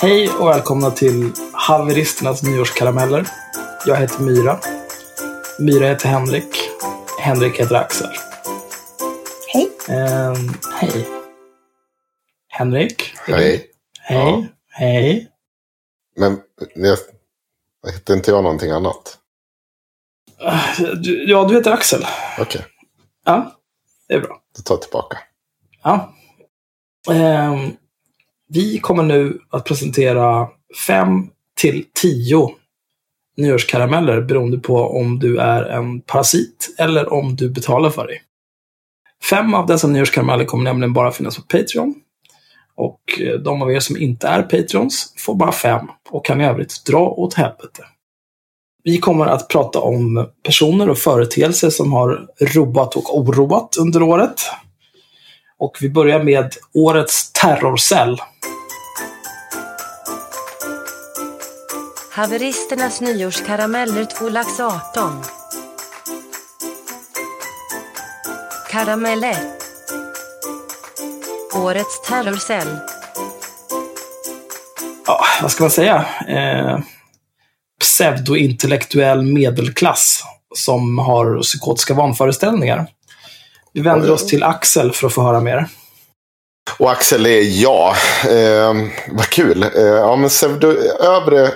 Hej och välkomna till Haveristernas nyårskarameller. Jag heter Myra. Myra heter Henrik. Henrik heter Axel. Hej. Ehm, hej. Henrik. Hej. Hej. Ja. Hej. Men jag, hette inte jag någonting annat? Du- Ja, du heter Axel. Okej, Ja, det är bra. då tar jag tillbaka. Ja. Ehm, vi kommer nu att presentera fem till tio nyårskarameller beroende på om du är en parasit eller om du betalar för dig. Fem av dessa nyårskarameller kommer nämligen bara finnas på Patreon. Och eh, de av er som inte är Patreons får bara fem och kan i övrigt dra åt helvete. Vi kommer att prata om personer och företeelser som har roat och oroat under året. Och vi börjar med årets terrorcell. Haveristernas nyårskarameller 2 lax 18. Karamell 1. Årets terrorcell. Ja, vad ska man säga? Eh, pseudointellektuell medelklass som har psykotiska vanföreställningar. Vi vänder oss till Axel för att få höra mer. Och Axel är ja. Eh, vad kul. Eh, ja, men pseudo, övre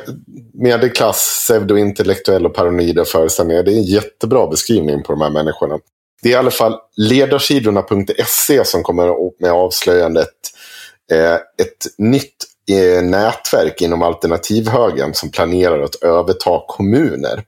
medelklass, pseudointellektuell och paranoida föreställningar. Det är en jättebra beskrivning på de här människorna. Det är i alla fall ledarsidorna.se som kommer med avslöjandet. Eh, ett nytt Eh, nätverk inom alternativhögern som planerar att överta kommuner.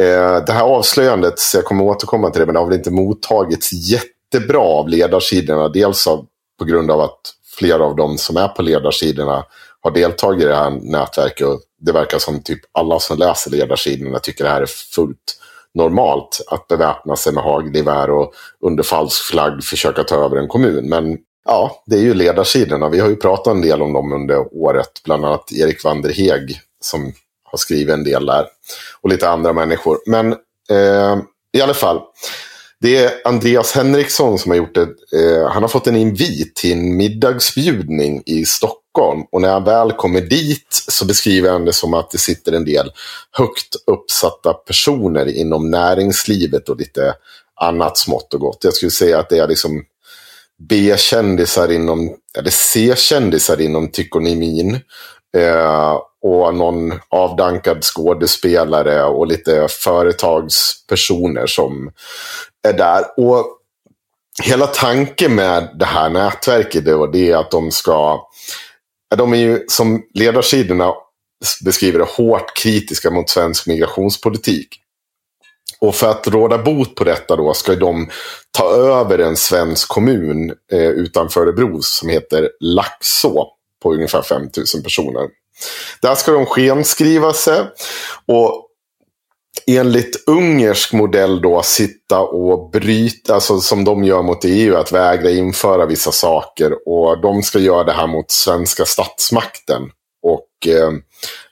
Eh, det här avslöjandet, så jag kommer återkomma till det, men det har väl inte mottagits jättebra av ledarsidorna. Dels av, på grund av att flera av de som är på ledarsidorna har deltagit i det här nätverket. Och det verkar som typ alla som läser ledarsidorna tycker det här är fullt normalt. Att beväpna sig med hagelgevär och under falsk flagg försöka ta över en kommun. Men ja, det är ju ledarsidorna. Vi har ju pratat en del om dem under året. Bland annat Erik Vanderheg som har skrivit en del där. Och lite andra människor. Men eh, i alla fall. Det är Andreas Henriksson som har gjort det. Eh, han har fått en invit till en middagsbjudning i Stockholm. Och när han väl kommer dit så beskriver han det som att det sitter en del högt uppsatta personer inom näringslivet och lite annat smått och gott. Jag skulle säga att det är liksom B-kändisar inom, eller C-kändisar inom tykonomin. Eh, och någon avdankad skådespelare och lite företagspersoner som är där. Och hela tanken med det här nätverket då, det är att de ska... De är ju som ledarsidorna beskriver det hårt kritiska mot svensk migrationspolitik. Och för att råda bot på detta då ska de ta över en svensk kommun eh, utanför Örebro som heter Laxå på ungefär 5000 personer. Där ska de skenskriva sig och enligt ungersk modell då sitta och bryta, alltså som de gör mot EU, att vägra införa vissa saker. Och de ska göra det här mot svenska statsmakten. Och eh,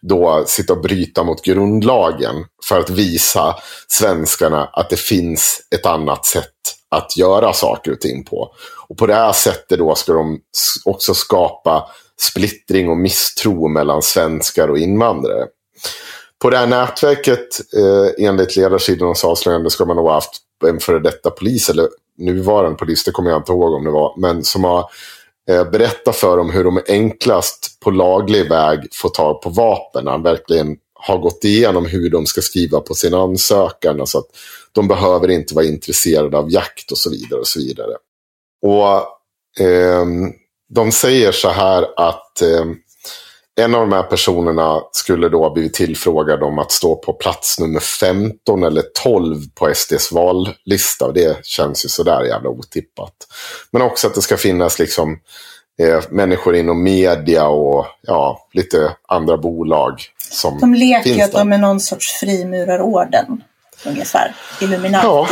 då sitta och bryta mot grundlagen för att visa svenskarna att det finns ett annat sätt att göra saker och ting på. Och på det här sättet då ska de också skapa splittring och misstro mellan svenskar och invandrare. På det här nätverket, eh, enligt ledarsidornas avslöjande, ska man nog ha haft en före detta polis, eller nuvarande polis, det kommer jag inte ihåg om det var, men som har Eh, berätta för dem hur de enklast på laglig väg får tag på vapen. Han verkligen har gått igenom hur de ska skriva på sin ansökan. Alltså att de behöver inte vara intresserade av jakt och så vidare. Och så vidare. Och eh, de säger så här att eh, en av de här personerna skulle då ha blivit tillfrågad om att stå på plats nummer 15 eller 12 på SDs vallista. Och det känns ju sådär jävla otippat. Men också att det ska finnas liksom eh, människor inom media och ja, lite andra bolag. Som De leker ju att de är någon sorts frimurarorden. Ungefär. Illuminati. Ja.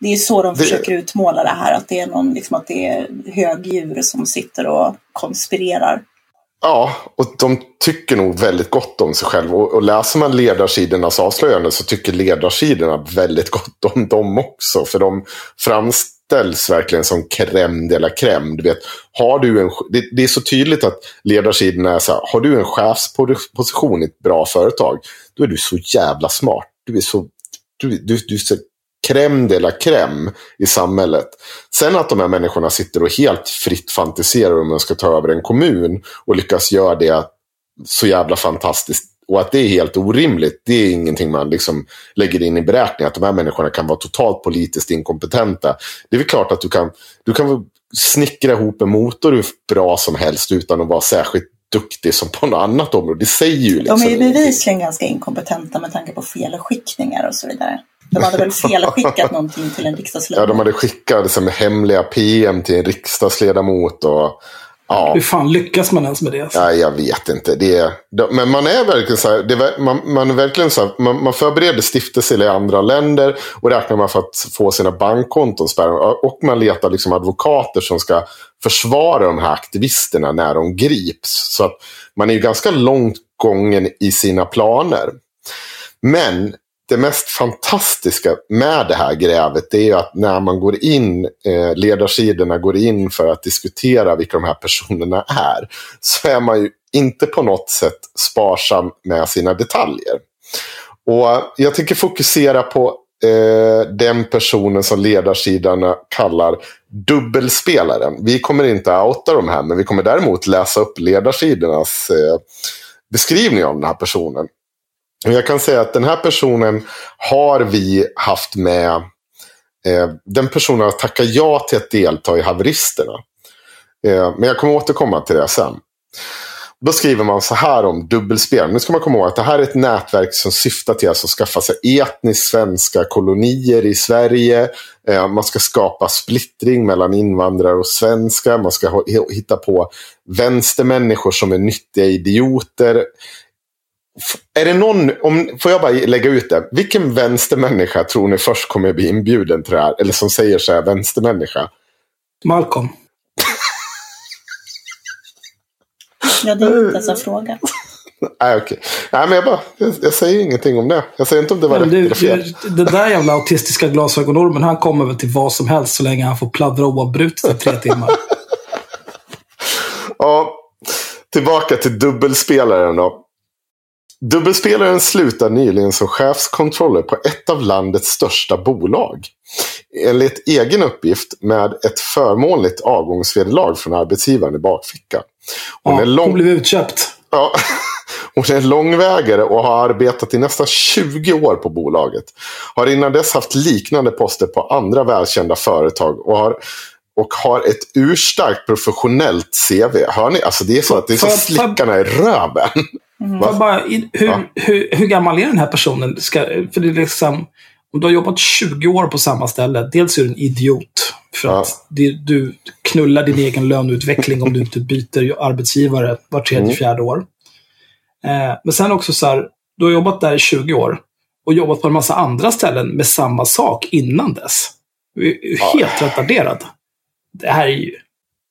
Det är så de Det- försöker utmåla det här. Att det är någon, liksom att det är högdjur som sitter och konspirerar. Ja, och de tycker nog väldigt gott om sig själva. Och, och läser man ledarsidornas avslöjande så tycker ledarsidorna väldigt gott om dem också. För de framställs verkligen som crème de la crème. Du vet, har du en, det, det är så tydligt att ledarsidorna är så här, har du en chefsposition i ett bra företag, då är du så jävla smart. Du är så, du, du, du är så crème de la crème i samhället. Sen att de här människorna sitter och helt fritt fantiserar om att ska ta över en kommun och lyckas göra det så jävla fantastiskt och att det är helt orimligt, det är ingenting man liksom lägger in i beräkningen. Att de här människorna kan vara totalt politiskt inkompetenta. Det är väl klart att du kan, du kan snickra ihop en motor hur bra som helst utan att vara särskilt duktig som på något annat område. Det säger ju liksom De är ju bevisligen ganska inkompetenta med tanke på felskickningar och så vidare. De hade väl felskickat någonting till en riksdagsledamot? Ja, de hade skickat liksom, hemliga PM till en riksdagsledamot. Och, ja. Hur fan lyckas man ens med det? Ja, jag vet inte. Det är, men man är verkligen så här, det, man, man, är verkligen så här, man, man förbereder stiftelser i andra länder och räknar med för att få sina bankkonton spärrade. Och man letar liksom advokater som ska försvara de här aktivisterna när de grips. Så att man är ju ganska långt gången i sina planer. Men det mest fantastiska med det här grävet det är att när man går in, eh, ledarsidorna går in för att diskutera vilka de här personerna är, så är man ju inte på något sätt sparsam med sina detaljer. Och jag tänker fokusera på eh, den personen som ledarsidorna kallar dubbelspelaren. Vi kommer inte outa de här, men vi kommer däremot läsa upp ledarsidornas eh, beskrivning av den här personen. Jag kan säga att den här personen har vi haft med. Eh, den personen har tackat ja till att delta i haveristerna. Eh, men jag kommer återkomma till det sen. Då skriver man så här om dubbelspel. Nu ska man komma ihåg att det här är ett nätverk som syftar till att skaffa sig etniskt svenska kolonier i Sverige. Eh, man ska skapa splittring mellan invandrare och svenskar. Man ska hitta på vänstermänniskor som är nyttiga idioter. Är det någon, om, får jag bara lägga ut det. Vilken vänstermänniska tror ni först kommer bli inbjuden till det här? Eller som säger så här, vänstermänniska? Malcolm. ja, det är inte ens en fråga. Nej, okej. Nej, men jag, bara, jag, jag, säger ingenting om det. Jag säger inte om det var men rätt eller fel. Den där jävla autistiska glasögonormen, han kommer väl till vad som helst så länge han får pladdra oavbrutet i tre timmar. ja, tillbaka till dubbelspelaren då. Dubbelspelaren slutar nyligen som chefskontroller på ett av landets största bolag. Enligt egen uppgift med ett förmånligt avgångsvederlag från arbetsgivaren i bakfickan. Hon, ja, är lång... hon blev utköpt. Ja, hon är långvägare och har arbetat i nästan 20 år på bolaget. Har innan dess haft liknande poster på andra välkända företag och har och har ett urstarkt professionellt CV. Hör ni? Alltså det är så att det är så slickarna i röven. Mm. Bara, hur, ja. hur, hur, gammal är den här personen? Ska, för det är liksom, om du har jobbat 20 år på samma ställe, dels är du en idiot. För ja. att det, du knullar din egen löneutveckling om du inte byter arbetsgivare var tredje, mm. fjärde år. Eh, men sen också så här, du har jobbat där i 20 år och jobbat på en massa andra ställen med samma sak innan dess. Du är helt ja. retarderad. Det här är ju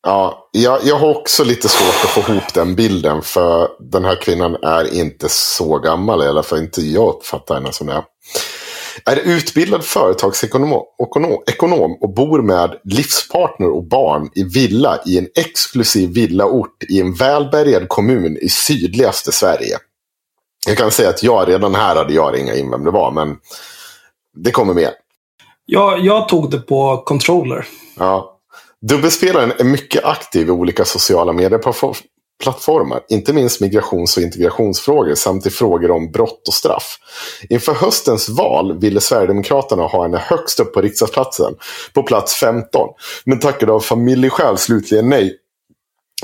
Ja, jag, jag har också lite svårt att få ihop den bilden. För den här kvinnan är inte så gammal. I alla fall inte jag uppfattar henne som det. Är utbildad företagsekonom ekonom och bor med livspartner och barn i villa i en exklusiv villaort i en välbärgad kommun i sydligaste Sverige. Jag kan säga att jag redan här hade jag inga in vem det var, men det kommer mer. Ja, jag tog det på controller. Ja, Dubbelspelaren är mycket aktiv i olika sociala medieplattformar, inte minst migrations och integrationsfrågor samt i frågor om brott och straff. Inför höstens val ville Sverigedemokraterna ha henne högst upp på riksdagsplatsen, på plats 15, men tackade av familjeskäl slutligen nej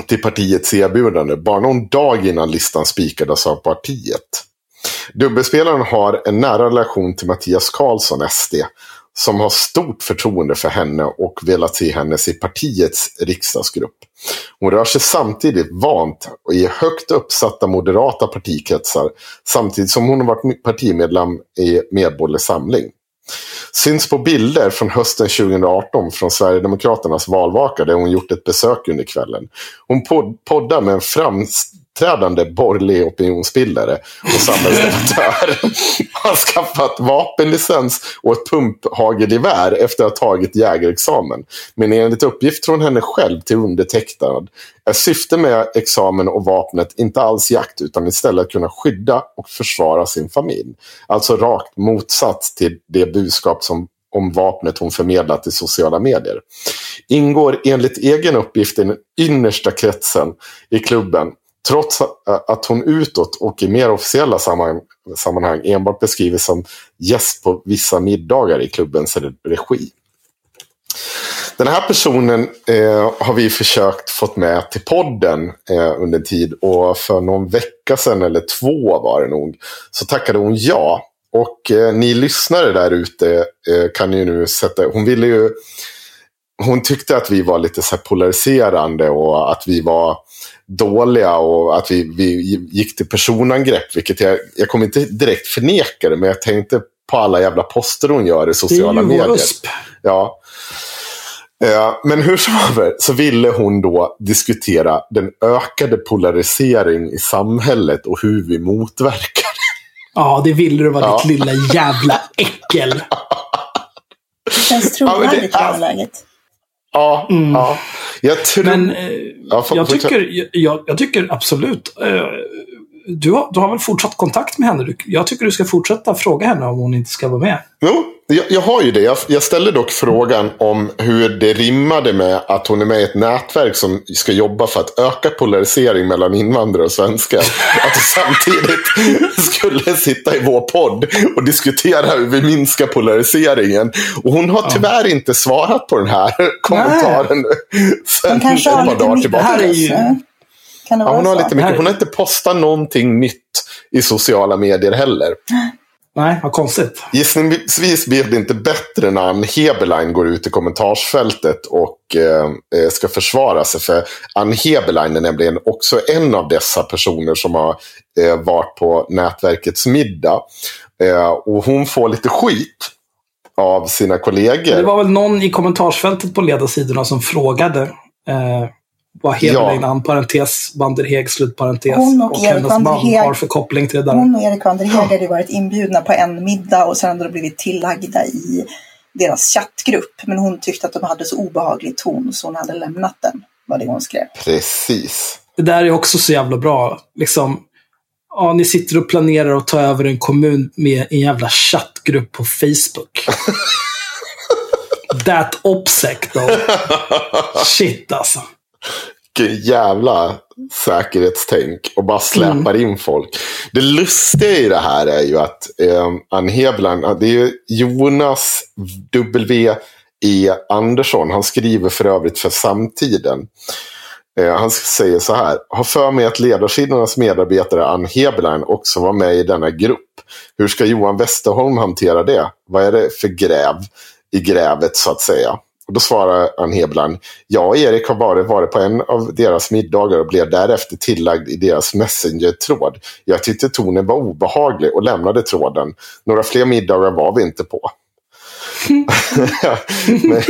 till partiets erbjudande, bara någon dag innan listan spikades av partiet. Dubbelspelaren har en nära relation till Mattias Karlsson, SD, som har stort förtroende för henne och velat se henne i partiets riksdagsgrupp. Hon rör sig samtidigt vant i högt uppsatta moderata partikretsar samtidigt som hon har varit partimedlem i Medborgerlig Samling. Syns på bilder från hösten 2018 från Sverigedemokraternas valvaka där hon gjort ett besök under kvällen. Hon poddar med en framst framträdande borgerlig opinionsbildare och samhällsdebattör. har skaffat vapenlicens och ett pumphagelgevär efter att ha tagit jägarexamen. Men enligt uppgift från henne själv till undertecknad är syftet med examen och vapnet inte alls jakt utan istället att kunna skydda och försvara sin familj. Alltså rakt motsats till det budskap som om vapnet hon förmedlat i sociala medier. Ingår enligt egen uppgift i den innersta kretsen i klubben trots att hon utåt och i mer officiella sammanhang enbart beskrivs som gäst på vissa middagar i klubbens regi. Den här personen eh, har vi försökt få med till podden eh, under tid och för någon vecka sedan eller två var det nog så tackade hon ja. Och eh, ni lyssnare där ute eh, kan ju nu sätta... Hon ville ju... Hon tyckte att vi var lite så polariserande och att vi var dåliga och att vi, vi gick till personangrepp. Vilket jag, jag kommer inte direkt förneka det, men jag tänkte på alla jävla poster hon gör i sociala medier. Det är ju vår USP. Ja. Eh, men hur som haver så ville hon då diskutera den ökade polarisering i samhället och hur vi motverkar Ja, det ville du vara ja. ditt lilla jävla äckel. Det känns trovärdigt ja, i läget. Ja, mm. ja. Jag tror... Men eh, ja, jag, tycker, jag, jag, tycker absolut. Eh, du, har, du har väl fortsatt kontakt med henne? Jag tycker du ska fortsätta fråga henne om hon inte ska vara med. Jo, jag, jag har ju det. Jag, jag ställde dock frågan om hur det rimmade med att hon är med i ett nätverk som ska jobba för att öka polarisering mellan invandrare och svenskar. att samtidigt skulle sitta i vår podd och diskutera hur vi minskar polariseringen. Och hon har tyvärr inte svarat på den här kommentaren. Sen ett par dagar tillbaka. Är ju... Ja, hon, har lite mycket, hon har inte postat någonting nytt i sociala medier heller. Nej, vad konstigt. Gissningsvis blir det inte bättre när Ann Heberlein går ut i kommentarsfältet och eh, eh, ska försvara sig. För Ann Heberlein är nämligen också en av dessa personer som har eh, varit på nätverkets middag. Eh, och hon får lite skit av sina kollegor. Det var väl någon i kommentarsfältet på ledarsidorna som frågade eh, vad Heberlein, ja. parentes, Vanderheg, slutparentes. Hon och, och Erik hennes man har för koppling till det där. Hon och Erik Vanderheg ja. hade varit inbjudna på en middag och sen hade de blivit tillagda i deras chattgrupp. Men hon tyckte att de hade så obehaglig ton så hon hade lämnat den. Var det hon skrev. Precis. Det där är också så jävla bra. Liksom, ja, ni sitter och planerar att ta över en kommun med en jävla chattgrupp på Facebook. That OPSEC då. Shit alltså jävla säkerhetstänk och bara släpar mm. in folk. Det lustiga i det här är ju att eh, Ann Hebland, det är Jonas W. E. Andersson. Han skriver för övrigt för Samtiden. Eh, han säger så här. Har för mig att ledarsidornas medarbetare Ann Heberlein också var med i denna grupp. Hur ska Johan Westerholm hantera det? Vad är det för gräv i grävet så att säga? Och då svarar Ann Hebland, jag och Erik har bara varit på en av deras middagar och blev därefter tillagd i deras Messenger-tråd. Jag tyckte tonen var obehaglig och lämnade tråden. Några fler middagar var vi inte på. men,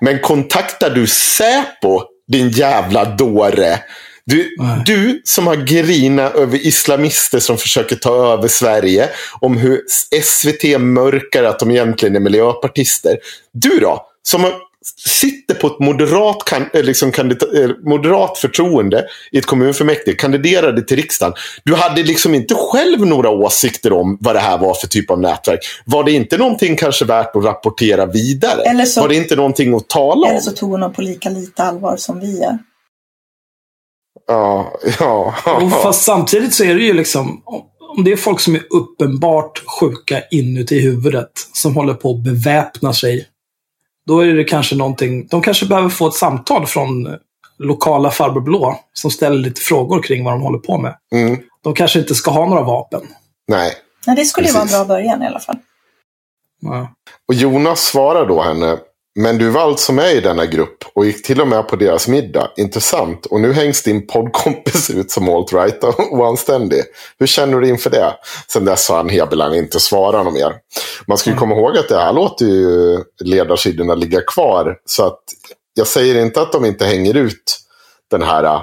men kontaktar du Säpo, din jävla dåre? Du, du som har grina över islamister som försöker ta över Sverige. Om hur SVT mörkar att de egentligen är miljöpartister. Du då? Som sitter på ett moderat, kan, eh, liksom eh, moderat förtroende i ett kommunfullmäktige, kandiderade till riksdagen. Du hade liksom inte själv några åsikter om vad det här var för typ av nätverk. Var det inte någonting kanske värt att rapportera vidare? Så, var det inte någonting att tala om? Eller så tog hon på lika lite allvar som vi är. Ja, ja. ja. Fast samtidigt så är det ju liksom, om det är folk som är uppenbart sjuka inuti huvudet, som håller på att beväpna sig då är det kanske någonting, de kanske behöver få ett samtal från lokala farbror Blå som ställer lite frågor kring vad de håller på med. Mm. De kanske inte ska ha några vapen. Nej. Nej, det skulle ju vara en bra början i alla fall. Ja. Och Jonas svarar då henne men du var alltså med i denna grupp och gick till och med på deras middag. Intressant. Och nu hängs din poddkompis ut som alt-right och oanständig. Hur känner du inför det? Sen dess har han Heberlein inte svarat något mer. Man ska ju komma ihåg att det här låter ju ledarsidorna ligga kvar. Så att jag säger inte att de inte hänger ut den här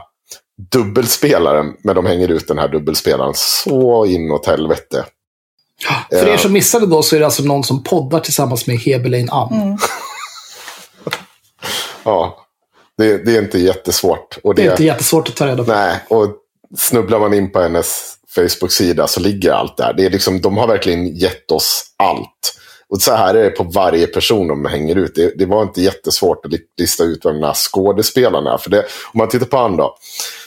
dubbelspelaren, men de hänger ut den här dubbelspelaren så inåt helvete. För Ja. er som missade då så är det alltså någon som poddar tillsammans med Hebelein Am. Mm. Ja, det, det är inte jättesvårt. Och Det det, är inte jättesvårt att ta reda på. Nej, och snubblar man in på hennes Facebook-sida så ligger allt där. Det är liksom, de har verkligen gett oss allt. Och så här är det på varje person de hänger ut. Det, det var inte jättesvårt att li- lista ut vem den här skådespelaren är. För det, om man tittar på han då.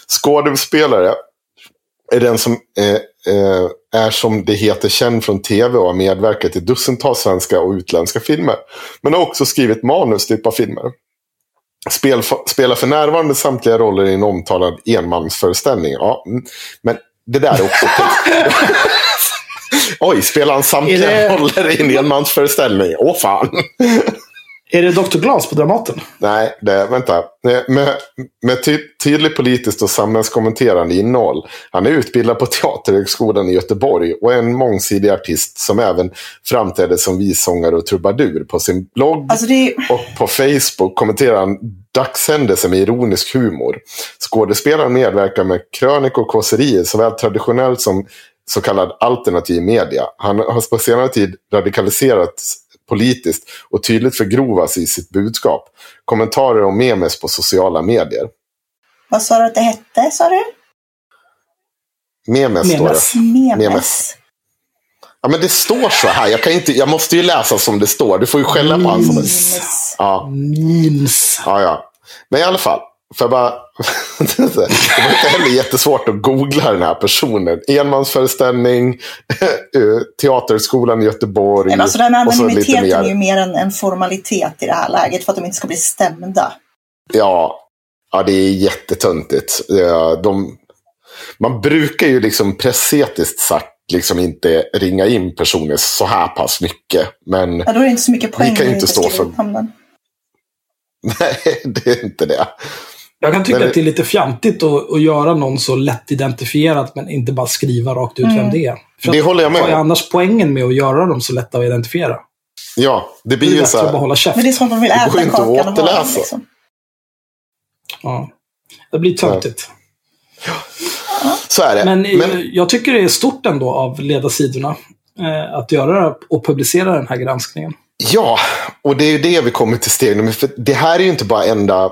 Skådespelare är den som eh, eh, är som det heter känd från tv och har medverkat i dussintals svenska och utländska filmer. Men har också skrivit manus till ett par filmer. Spel, spelar för närvarande samtliga roller i en omtalad enmansföreställning. Ja, mm, men det där är också. Oj, spelar han samtliga det- roller i en enmansföreställning? Åh fan! Är det Dr. Glas på Dramaten? Nej, det, vänta. Nej, Med, med ty, tydligt politiskt och samhällskommenterande innehåll. Han är utbildad på Teaterhögskolan i Göteborg och är en mångsidig artist som även framträder som vissångare och trubadur. På sin blogg Alltså det och på Facebook kommenterar han dagshändelser med ironisk humor. Skådespelaren medverkar med krönikor och kåserier såväl traditionellt som så kallad alternativ media. Han har på senare tid radikaliserats politiskt och tydligt förgrovats i sitt budskap. Kommentarer och memes på sociala medier. vad sa du att det hette, sa du? Memes, står det. Memes. Memes. Memes. Ja, men det står så här. Jag, kan inte, jag måste ju läsa som det står. Du får ju skälla på honom. Memes. Ja. Memes. Ja, ja. Men i alla fall. För jag bara... det var inte heller jättesvårt att googla den här personen. Enmansföreställning, eh, Teaterskolan i Göteborg. Men alltså lite anonymiteten är ju mer. en, en formalitet i det här läget för att de inte ska bli stämda. Ja, ja, det är jättetöntigt. De, man brukar ju liksom pressetiskt sagt liksom inte ringa in personer så här pass mycket. Men Ja, då är det inte så mycket poäng kan ju inte stå för- nej, det är inte det. Jag kan tycka Men det- att det är lite fjantigt att, att göra någon så lätt identifierat men inte bara skriva rakt ut vem det är. För Det att, håller jag med Vad är om. annars poängen med att göra dem så lätta att identifiera? Ja, det Det blir är ju så att här. hålla käft. Men det är som att de vill Det äta inte att kakan och ha den. återläsa. Liksom. Ja. Det blir töntigt. Så är det. Men, Men, eh, jag tycker det är stort ändå av ledarsidorna eh, att göra och publicera den här granskningen. Ja, och det är ju det vi kommer till steg nummer. För det här är ju inte bara enda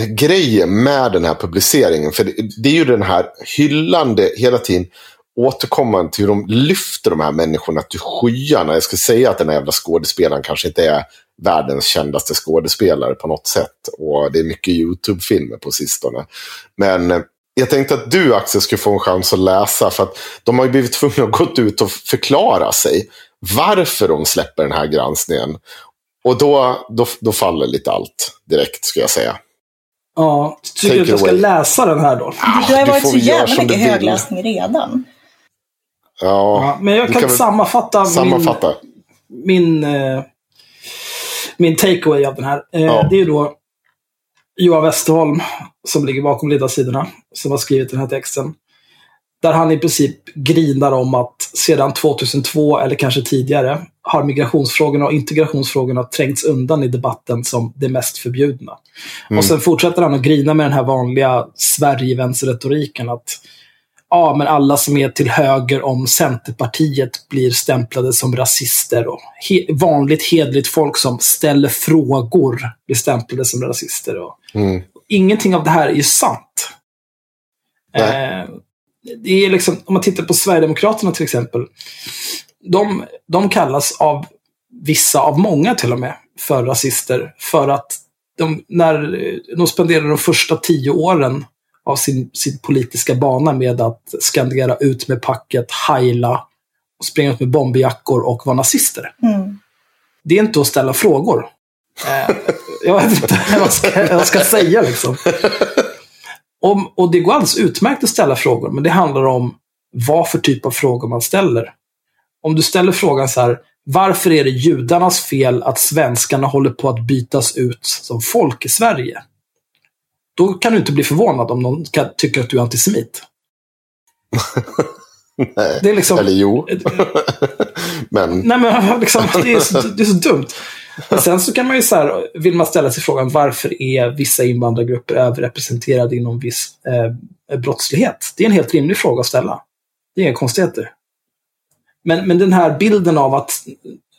grejen med den här publiceringen. För det, det är ju den här hyllande, hela tiden återkommande till hur de lyfter de här människorna till skyarna. Jag skulle säga att den här jävla skådespelaren kanske inte är världens kändaste skådespelare på något sätt. Och det är mycket YouTube-filmer på sistone. Men eh, jag tänkte att du Axel skulle få en chans att läsa. För att de har ju blivit tvungna att gå ut och förklara sig. Varför de släpper den här granskningen. Och då, då, då faller lite allt direkt, skulle jag säga. Ja, tycker du att jag ska away. läsa den här då? Det har ju varit så jävla mycket högläsning redan. Ja, Ja, men jag kan, kan sammanfatta, sammanfatta. min, min, eh, min takeaway av den här. Eh, Ja. Det är ju då Johan Westerholm som ligger bakom ledarsidorna som har skrivit den här texten. Där han i princip grinar om att sedan 2002 eller kanske tidigare har migrationsfrågorna och integrationsfrågorna trängts undan i debatten som det mest förbjudna. Och sen fortsätter han att grina med den här vanliga Sverigevänsterretoriken att ja, men alla som är till höger om Centerpartiet blir stämplade som rasister. Och he vanligt hedligt folk som ställer frågor blir stämplade som rasister. Och Mm. ingenting av det här är ju sant. Eh, det är liksom, om man tittar på Sverigedemokraterna till exempel. De, de kallas av vissa, av många till och med, för rasister. För att de, när de spenderar de första tio åren av sin, sin politiska bana med att skandera ut med packet, heila, och springa ut med bomberjackor och vara nazister. Mm. Det är inte att ställa frågor. Eh, jag vet inte vad jag ska, jag ska säga liksom. Om, och det går alldeles utmärkt att ställa frågor, men det handlar om vad för typ av frågor man ställer. Om du ställer frågan så här, varför är det judarnas fel att svenskarna håller på att bytas ut som folk i Sverige? Då kan du inte bli förvånad om någon kan, tycker att du är antisemit. Nej. Det är liksom... Eller jo. Men Nej, men liksom, det, är så, det är så dumt. Men sen så kan man ju så här, vill man ställa sig frågan varför är vissa invandrargrupper överrepresenterade inom viss eh, brottslighet? Det är en helt rimlig fråga att ställa. Det är inga konstigheter. Men, men den här bilden av att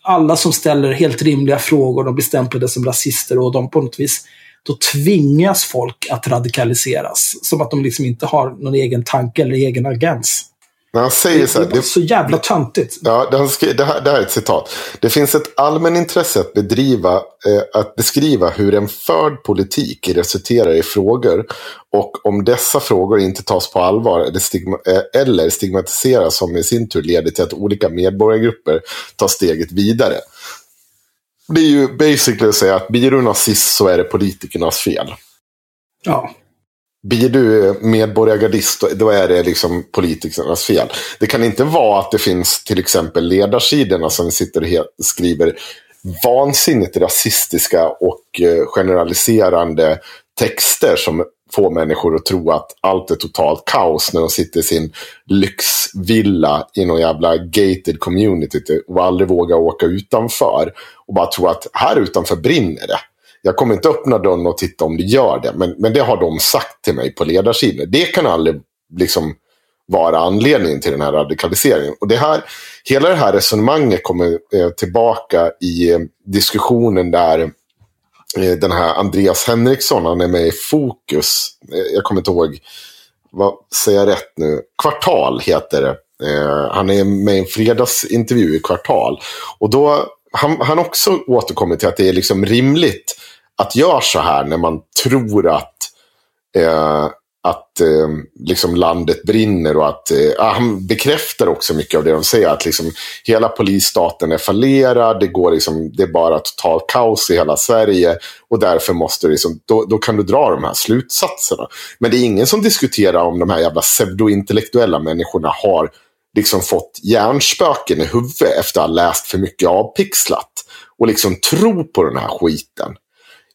alla som ställer helt rimliga frågor, de blir stämplade som rasister och de på något vis, då tvingas folk att radikaliseras. Som att de liksom inte har någon egen tanke eller egen agens. När han säger så här, det är så jävla töntigt. Ja, det, han skri- det, här, det här är ett citat. Det finns ett allmänintresse att, bedriva, eh, att beskriva hur en förd politik resulterar i frågor och om dessa frågor inte tas på allvar eller, stigma, eh, eller stigmatiseras som i sin tur leder till att olika medborgargrupper tar steget vidare. Det är ju basically att säga att blir du nazist så är det politikernas fel. Ja, blir du medborgargardist, då- är det liksom politikernas fel. Det kan inte vara att det finns till exempel ledarsidorna som sitter och skriver vansinnigt rasistiska och eh, generaliserande texter som får människor att tro att allt är totalt kaos när de sitter i sin lyxvilla i någon jävla gated community och aldrig vågar åka utanför. Och bara tro att här utanför brinner det. Jag kommer inte öppna dörren och titta om det gör det. Men, men det har de sagt till mig på ledarsidan. Det kan aldrig liksom vara anledningen till den här radikaliseringen. Och det här, hela det här resonemanget kommer eh, tillbaka i eh, diskussionen där eh, den här Andreas Henriksson, han är med i Fokus. Eh, jag kommer inte ihåg, vad säger jag rätt nu? Kvartal heter det. Eh, han är med i en fredagsintervju i Kvartal. Och då, han, han också återkommit till att det är liksom rimligt att göra så här när man tror att eh, att eh, liksom landet brinner och att eh, ah, han bekräftar också mycket av det de säger. Att liksom hela polisstaten är fallerad, det, går liksom, det är bara totalt kaos i hela Sverige. Och därför måste du liksom, då, då kan du dra de här slutsatserna. Men det är ingen som diskuterar om de här jävla pseudointellektuella människorna har liksom fått hjärnspöken i huvudet efter att ha läst för mycket avpixlat. Och liksom tro på den här skiten.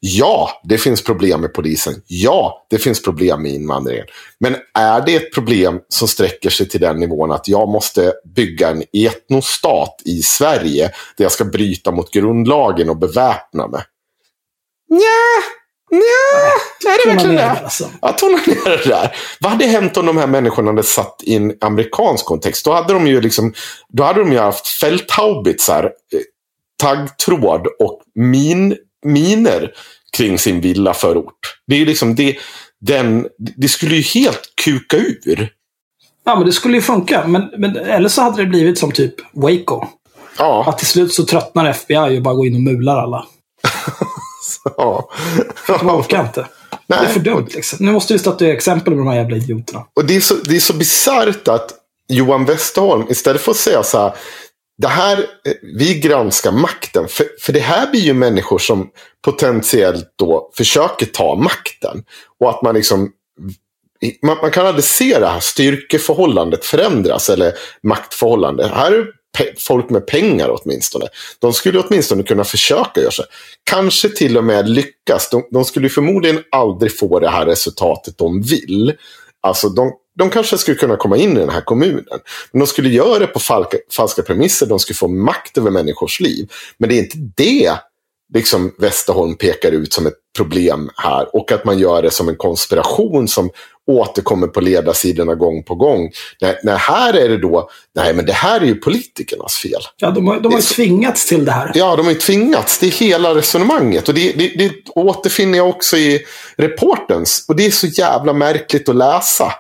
Ja, det finns problem med polisen. Ja, det finns problem med invandringen. Men är det ett problem som sträcker sig till den nivån att jag måste bygga en etnostat i Sverige där jag ska bryta mot grundlagen och beväpna mig? Nja, nja, är det verkligen det? det, alltså. Ja, tona ner det där. Vad hade hänt om de här människorna hade satt i en amerikansk kontext? Då hade de ju liksom, då hade de ju haft fälthaubitsar, eh, taggtråd och min, miner kring sin villaförort. Det är ju liksom det, den, det skulle ju helt kuka ur. Ja, men det skulle ju funka. Men, men, eller så hade det blivit som typ Waco. Ja, Att till slut så tröttnar FBI och bara går in och mular alla. ja. De orkar inte. Det är för dumt liksom. Nu måste vi statuera exempel med de här jävla idioterna. Och det är så, det är så bisarrt att Johan Westerholm, istället för att säga så här, det här, eh, vi granskar makten. För, för det här blir ju människor som potentiellt då försöker ta makten. Och att man liksom, man, man kan aldrig se det här styrkeförhållandet förändras, eller maktförhållandet. Här är pe- folk med pengar åtminstone. De skulle åtminstone kunna försöka göra så. Kanske till och med lyckas. De, de skulle förmodligen aldrig få det här resultatet de vill. Alltså de, de kanske skulle kunna komma in i den här kommunen. Men de skulle göra det på falka, falska premisser. De skulle få makt över människors liv. Men det är inte det liksom Westerholm pekar ut som ett problem här. Och att man gör det som en konspiration som återkommer på ledarsidorna gång på gång. Nej, nej, här är det då, nej men det här är ju politikernas fel. Ja, de har, de har tvingats till det här. Ja, de har ju tvingats. Det är hela resonemanget. Och det, det, det återfinner jag också i reportens. Och det är så jävla märkligt att läsa.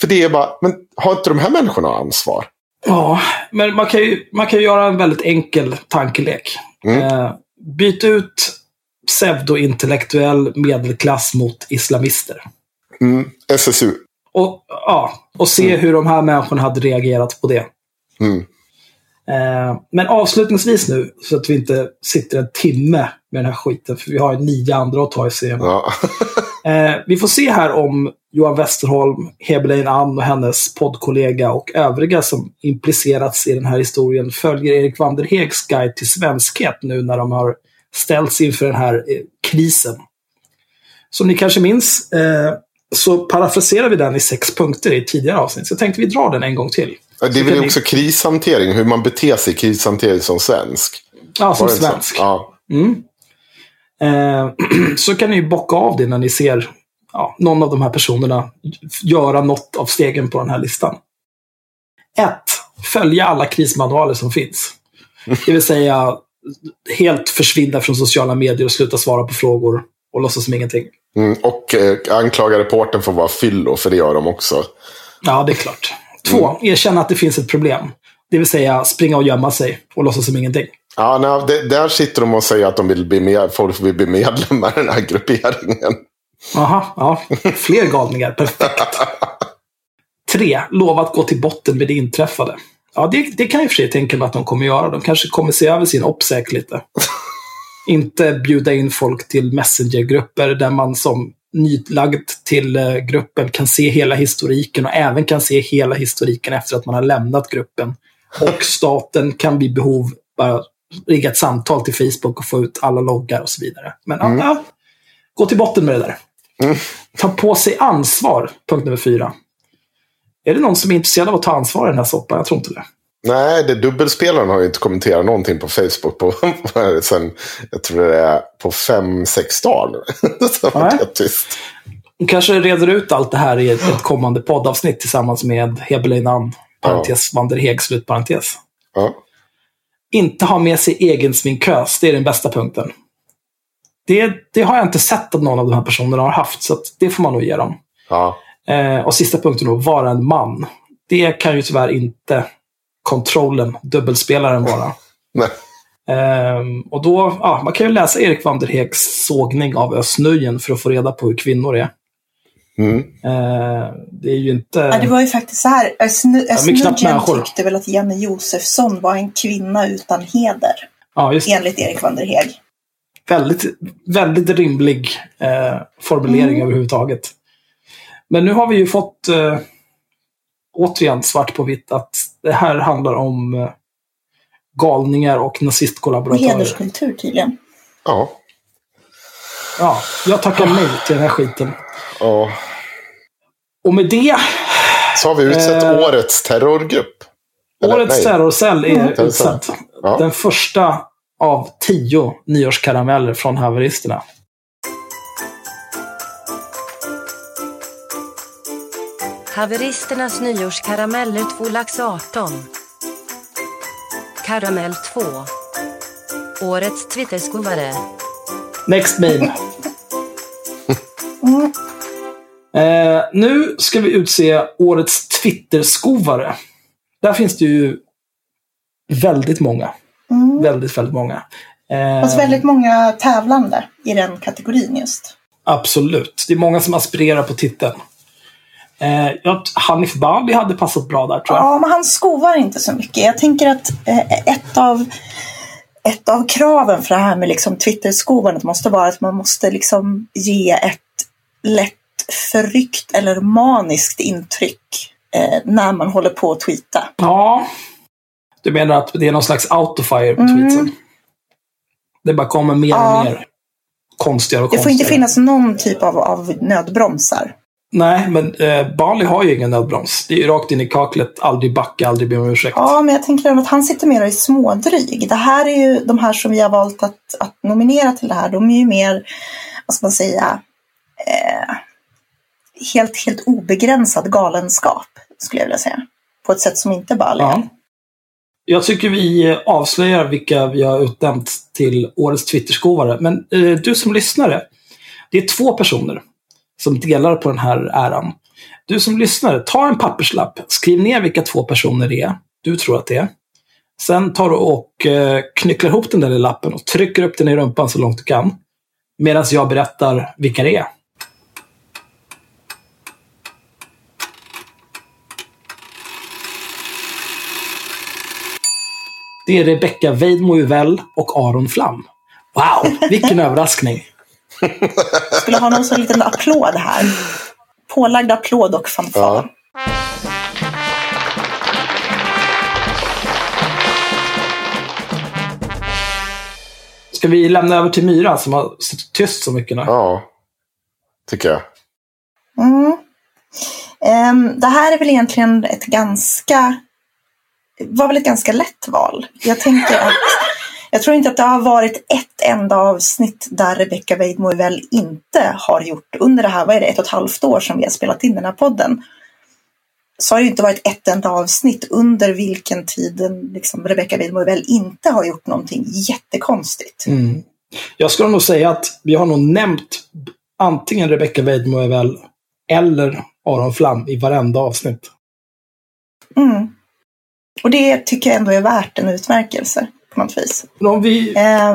För det är bara, men har inte de här människorna ansvar? Ja, men man kan ju, man kan göra en väldigt enkel tankelek. Mm. Eh, byt ut pseudointellektuell medelklass mot islamister. Mm, SSU. Och, ja, och se hur de här människorna hade reagerat på det. Mm. Eh, men avslutningsvis nu, så att vi inte sitter en timme med den här skiten, för vi har nio andra att ta i serien. Ja. Eh, vi får se här om Johan Westerholm, Hebelein Ann och hennes poddkollega och övriga som implicerats i den här historien följer Erik Vanderhegs guide till svenskhet nu när de har ställts inför den här eh, krisen. Som ni kanske minns eh, så parafraserar vi den i sex punkter i tidigare avsnitt. Så jag tänkte vi drar den en gång till. Det är väl ni- också krishantering, hur man beter sig i krishantering som svensk. Ja, som svensk. Ja. Mm. Eh, så kan ni bocka av det när ni ser ja, någon av de här personerna göra något av stegen på den här listan. 1. Följa alla krismanualer som finns. Det vill säga helt försvinna från sociala medier och sluta svara på frågor och låtsas som ingenting. Mm, och eh, anklaga reporten för att vara fyllo, för det gör de också. Ja, det är klart. Två, erkänna att det finns ett problem. Det vill säga springa och gömma sig och låtsas som ingenting. Ja, nej, det, där sitter de och säger att de vill bli med, folk vill bli medlemmar i den här grupperingen. Aha, ja. Fler galningar. Perfekt. Tre, lova att gå till botten med det inträffade. Ja, det, det kan jag i och för sig tänka mig att de kommer göra. De kanske kommer se över sin OPSEC lite. Inte bjuda in folk till messengergrupper där man som nylagd till eh, gruppen kan se hela historiken och även kan se hela historiken efter att man har lämnat gruppen. Och staten kan vid behov bara rigga ett samtal till Facebook och få ut alla loggar och så vidare. Men ja, ja, gå till botten med det där. Ta på sig ansvar, punkt nummer fyra. Är det någon som är intresserad av att ta ansvar i den här soppan? Jag tror inte det. Nej, det dubbelspelaren har ju inte kommenterat någonting på Facebook på, sen, jag tror det är på fem, sex dagar. Så Nej. det tyst. De kanske reder ut allt det här i ett, ett kommande poddavsnitt tillsammans med Hebelin parentes, Vanderheg, slutparentes. Ja. Inte ha med sig egen sminkös, det är den bästa punkten. Det, det har jag inte sett att någon av de här personerna har haft, så att det får man nog ge dem. Ja. Eh, och sista punkten då, vara en man. Det kan ju tyvärr inte kontrollen, dubbelspelaren vara. Nej. Ehm, och då, ja, man kan ju läsa Erik Vanderhegs sågning av Östnöjen för att få reda på hur kvinnor är. Mm. Ehm, det är ju inte... Ja, det var ju faktiskt så här. Östnudgen människor. tyckte väl att Jenny Josefsson var en kvinna utan heder. ja. Enligt Erik van der Heeg. Väldigt, väldigt rimlig eh, formulering Mm. överhuvudtaget. Men nu har vi ju fått eh, återigen svart på vitt att det här handlar om eh, galningar och Och nazistkollaboratörer. hederskultur tydligen. Ja. Ja, jag tackar nej till den här skiten. ja. Och med det, Så har vi utsett Eh. årets terrorgrupp. Eller, årets nej. terrorcell är terrorcell. utsedd. Ja. Den första av tio nyårskarameller från haveristerna. Haveristernas nyårskarameller 2 lax 18. Karamell 2. Årets Twitterskovare. Next meme. Mm. Eh, nu ska vi utse årets Twitterskovare. Där finns det ju väldigt många. Väldigt, väldigt många. Eh, Fast väldigt många tävlande i den kategorin just. Absolut. Det är många som aspirerar på titeln. Eh, ja, Hanif Bali hade passat bra där tror jag. Ja, men han skovar inte så mycket. Jag tänker att eh, ett av ett av kraven för det här med liksom Twitter-skovandet måste vara att man måste liksom ge ett lätt förryckt eller maniskt intryck eh, när man håller på att tweeta. Ja. Du menar att det är någon slags autofire på Mm. tweetsen? Det bara kommer mer Ja. och mer konstigare och Det får konstigare. inte finnas någon typ av, av nödbromsar. Nej, men eh, Bali har ju ingen nödbroms. Det är ju rakt in i kaklet. Aldrig backa, aldrig be om ursäkt. Ja, men jag tänker att han sitter mer i smådryg. Det här är ju de här som vi har valt att, att nominera till det här. De är ju mer, vad ska man säga, eh, helt, helt obegränsad galenskap, skulle jag vilja säga. På ett sätt som inte Bali Ja. är. Jag tycker vi avslöjar vilka vi har utnämnt till årets Twitterskovare. Men eh, du som lyssnare, det är två personer som delar på den här äran. Du som lyssnare, ta en papperslapp, skriv ner vilka två personer det är du tror att det är. Sen tar du och eh, knycklar ihop den där lappen och trycker upp den i rumpan så långt du kan. Medan jag berättar vilka det är. Det är Rebecca Weidmo Uvell och Aron Flam. Wow, vilken överraskning! Skulle ha någon sån liten applåd här. Pålagd applåd och fanfar. Ja. Ska vi lämna över till Myra som har suttit tyst så mycket nu? ja, tycker jag. Mm. Ehm, det här är väl egentligen ett ganska var väl ett ganska lätt val. Jag tänker att Jag tror inte att det har varit ett enda avsnitt där Rebecca Weidmo väl inte har gjort under det här, vad är det, ett och ett halvt år som vi har spelat in den här podden. Så har det inte varit ett enda avsnitt under vilken tiden liksom Rebecca Weidmo väl inte har gjort någonting jättekonstigt. Mm. Jag skulle nog säga att vi har nog nämnt antingen Rebecca Weidmo väl eller Aron Flam i varenda avsnitt. Mm. Och det tycker jag ändå är värt en utmärkelse på något vis. Om vi... Eh,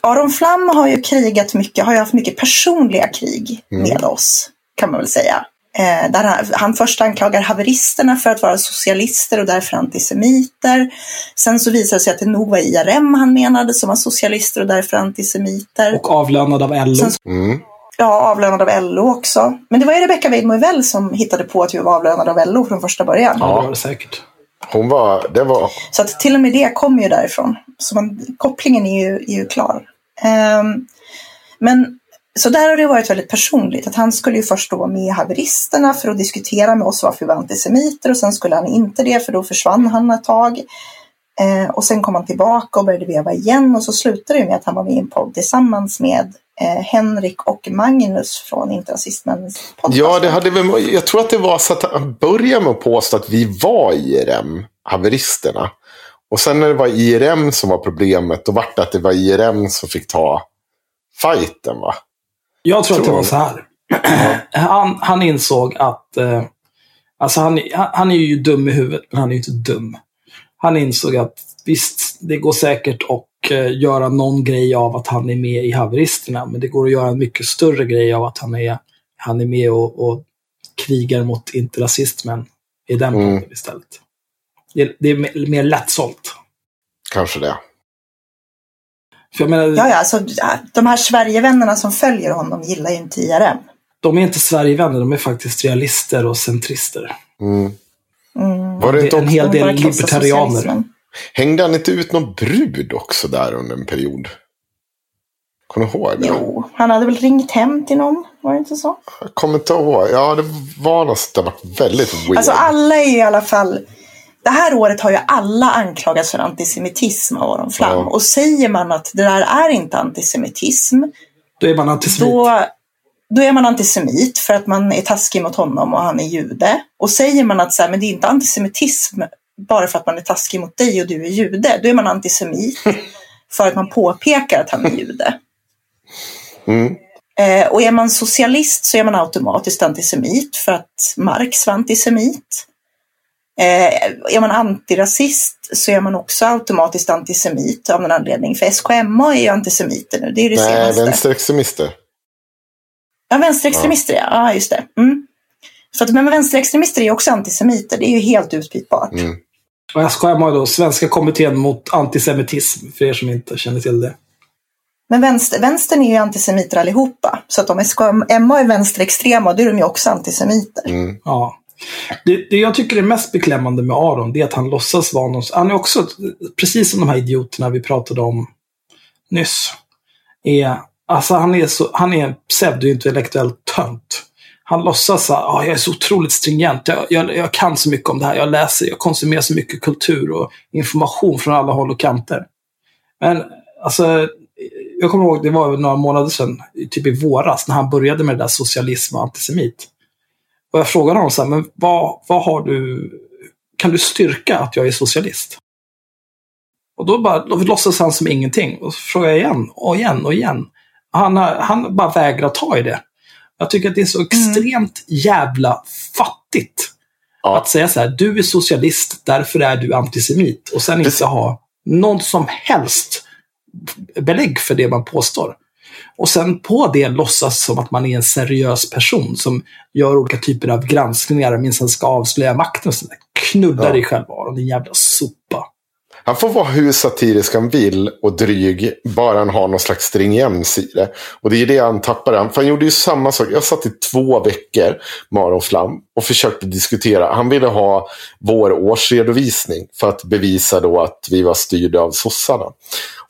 Aron Flam har ju krigat mycket, har ju haft mycket personliga krig Mm. med oss, kan man väl säga. Eh, där han, han först anklagar haveristerna för att vara socialister och därför antisemiter. Sen så visar det sig att det nog var IRM han menade som var socialister och därför antisemiter. Och avlönad av LO. Sen- Mm. Ja, avlönad av LO också. Men det var ju Rebecca Weidmo väl som hittade på att vi var avlönade av LO från första början. Ja, det var det säkert. Hon var, det var, Så att till och med det kommer ju därifrån. Så man, kopplingen är ju, är ju klar. Um, men så där har det varit väldigt personligt. Att han skulle ju först då vara med i haveristerna för att diskutera med oss varför vi var antisemiter och sen skulle han inte det för då försvann han ett tag. Eh, och sen kom han tillbaka och började veva igen och så slutade det med att han var med i en podd tillsammans med eh, Henrik och Magnus från Inte rasismens podcast. ja, det hade väl, jag tror att det var så att han började med att påstå att vi var IRM, haveristerna. Och sen när det var IRM som var problemet, då var det att det var IRM som fick ta fighten va? Jag tror, att det Tror var så här. han, han insåg att... Eh, alltså han, han han är ju dum i huvudet, men han är ju inte dum. Han insåg att visst, det går säkert att eh, göra någon grej av att han är med i haveristerna, men det går att göra en mycket större grej av att han är, han är med och, och krigar mot inte-rasismen i den Mm. podden istället. Det, det är mer, mer lättsålt. Kanske det. För jag menar, Ja, ja, alltså, de här Sverigevännerna som följer honom gillar ju inte IRM. de är inte Sverigevänner, de är faktiskt realister och centrister. Mm. Mm. Var det Det inte är en hel del libertarianer. Hängde han inte ut någon brud också där under en period? Kommer du ihåg det? Jo, han hade väl ringt hem till någon, var det inte så? Jag kommer inte ihåg. Ja, det var något det var väldigt weird. Alltså alla är i alla fall... Det här året har ju alla anklagats för antisemitism av Aron Flam. Ja. Och säger man att det där är inte antisemitism, Då är man antisemit. då, då är man antisemit för att man är taskig mot honom och han är jude. Och säger man att så här, men det är inte antisemitism bara för att man är taskig mot dig och du är jude, då är man antisemit för att man påpekar att han är jude. Mm. Eh, och är man socialist så är man automatiskt antisemit för att Marx var antisemit. Eh, är man antirasist så är man också automatiskt antisemit av någon anledning. För SKMA är ju antisemiter nu, det är det Nej, senaste. vänsterextremister. Ja, vänsterextremister ja. ja, just det. Mm. Så att, men vänsterextremister är också antisemiter, det är ju helt utbytbart. Mm. Och SKM har då Svenska kommittén mot antisemitism, för er som inte känner till det. Men vänster, vänstern är ju antisemiter allihopa. Så att om SKMA är vänsterextrema, då är de ju också antisemiter. Mm. Ja. Det, det jag tycker är mest beklämmande med Aron, det är att han låtsas vara någon... Han är också, precis som de här idioterna vi pratade om nyss, är, alltså han är, så, han är en pseudointellektuell tönt. Han låtsas att ah, jag är så otroligt stringent, jag, jag, jag kan så mycket om det här, jag läser, jag konsumerar så mycket kultur och information från alla håll och kanter. Men alltså, jag kommer ihåg, det var några månader sedan, typ i våras, när han började med det där socialism och antisemit. Och jag frågade honom så här, men vad, vad har du, kan du styrka att jag är socialist? Och då, bara, då låtsas han som ingenting. Och så frågar jag igen och igen och igen. Han, han bara vägrar ta i det. Jag tycker att det är så extremt jävla fattigt. Ja. Att säga så här, du är socialist, därför är du antisemit. Och sen inte ha någon som helst belägg för det man påstår. Och sen på det låtsas som att man är en seriös person som gör olika typer av granskningar och minst ska avslöja makten. Och sånt där. Knulla Ja. dig själv Aron, din jävla sopa. Han får vara hur satirisk han vill och dryg, bara han har någon slags stringens i det. Och det är det han tappar. Han, för han gjorde ju samma sak. Jag satt i två veckor med Aron Flam och försökte diskutera. Han ville ha vår årsredovisning för att bevisa då att vi var styrda av sossarna.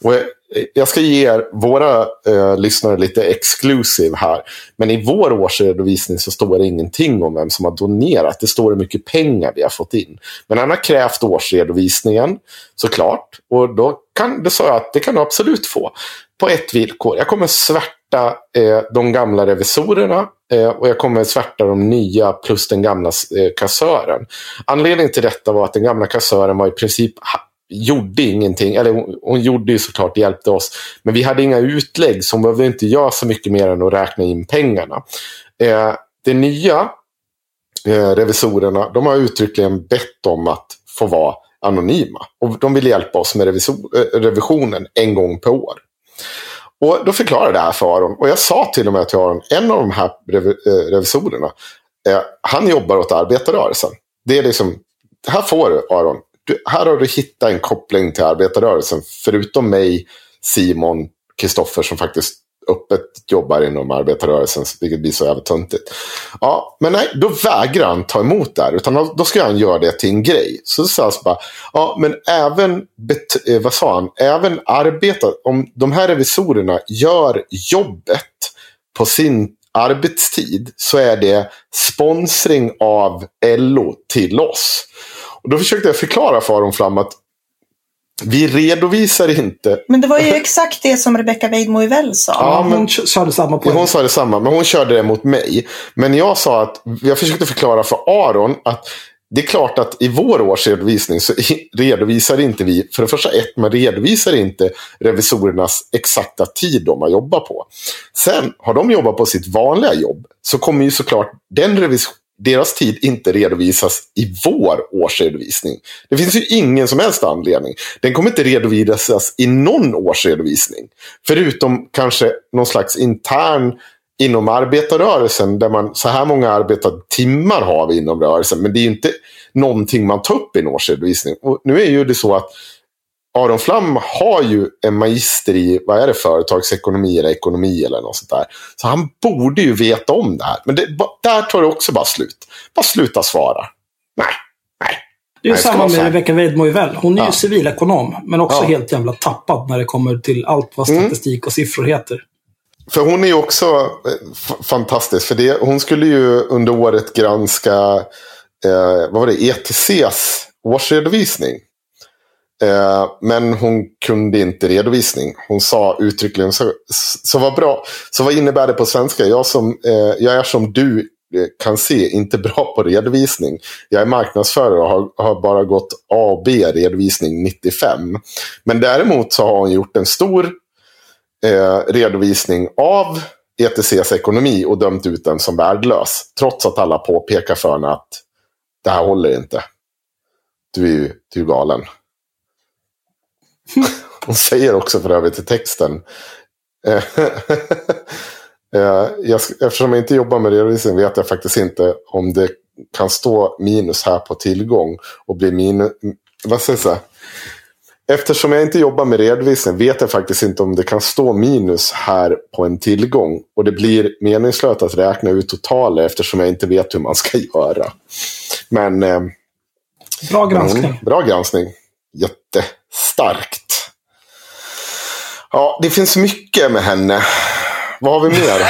Och Eh, jag, ska ge er, våra eh, lyssnare lite exclusive här. Men i vår årsredovisning så står det ingenting om vem som har donerat. Det står hur mycket pengar vi har fått in. Men han har krävt årsredovisningen såklart. Och då kan, det sa jag att det kan du absolut få. På ett villkor. Jag kommer svärta eh, de gamla revisorerna eh, och jag kommer svärta de nya plus den gamla eh, kassören. Anledningen till detta var att den gamla kassören var i princip gjorde ingenting. Eller hon, hon gjorde ju såklart, hjälpte oss. Men vi hade inga utlägg, så hon behövde inte göra så mycket mer än att räkna in pengarna. Eh, det nya eh, revisorerna, de har uttryckligen bett om att få vara anonyma. Och de vill hjälpa oss med revisor, eh, revisionen en gång per år. Och då förklarade jag det här för Aron. Och jag sa till och med till Aron, en av de här eh, revisorerna, eh, han jobbar åt arbetarrörelsen. Det är liksom, här får du Aron, du, här har du hittat en koppling till arbetarrörelsen. Förutom mig, Simon, Kristoffer som faktiskt öppet jobbar inom arbetarrörelsen, vilket blir så övertöntigt. Ja, men nej, då vägrar han ta emot det här. Utan då ska han göra det till en grej. Så sa han bara, ja, men även, eh, vad sa han, även arbeta, om de här revisorerna gör jobbet på sin arbetstid så är det sponsring av LO till oss. Och då försökte jag förklara för Aron Flam att vi redovisar inte. Men det var ju exakt det som Rebecca Weidmo sa. Ja, men hon körde samma poäng. Hon sa detsamma, men hon körde det mot mig. Men jag sa att, jag försökte förklara för Aron att det är klart att i vår årsredovisning så redovisar inte vi, för det första ett, man redovisar inte revisorernas exakta tid de har jobbat på. Sen har de jobbat på sitt vanliga jobb så kommer ju såklart den revision deras tid inte redovisas i vår årsredovisning. Det finns ju ingen som helst anledning. Den kommer inte redovisas i någon årsredovisning. Förutom kanske någon slags intern inom arbetarrörelsen. Där man, så här många arbetade timmar har vi inom rörelsen. Men det är inte någonting man tar upp i en årsredovisning. Och nu är ju det så att Aron Flam har ju en magister i, vad är det, företagsekonomi eller ekonomi eller något sånt där. Så han borde ju veta om det här. Men det, där tar det också bara slut. Bara sluta svara. Nej, nej. Det är ju samma med Rebecca Weidmo Hon är ja. ju civilekonom, men också ja. helt jävla tappad när det kommer till allt vad Mm. statistik och siffror heter. För hon är ju också eh, fantastisk. För det, hon skulle ju under året granska, eh, vad var det, ETCs årsredovisning. Eh, men hon kunde inte redovisning. Hon sa uttryckligen, så, så vad bra. Så vad innebär det på svenska? Jag, som, eh, jag är som du eh, kan se inte bra på redovisning. Jag är marknadsförare och har, har bara gått A och B redovisning 95. Men däremot så har hon gjort en stor eh, redovisning av ETCs ekonomi och dömt ut den som värdelös. Trots att alla påpekar för henne att det här håller inte. Du är ju, du är galen. Hon säger också för övrigt i texten. eh, jag, eftersom jag inte jobbar med redovisning vet jag faktiskt inte om det kan stå minus här på tillgång och bli minus. Vad säger jag? Eftersom jag inte jobbar med redovisning vet jag faktiskt inte om det kan stå minus här på en tillgång. Och det blir meningslöst att räkna ut totaler eftersom jag inte vet hur man ska göra. Men... Eh, Bra granskning. Bra granskning. Jättestarkt. Ja, det finns mycket med henne. Vad har vi mer?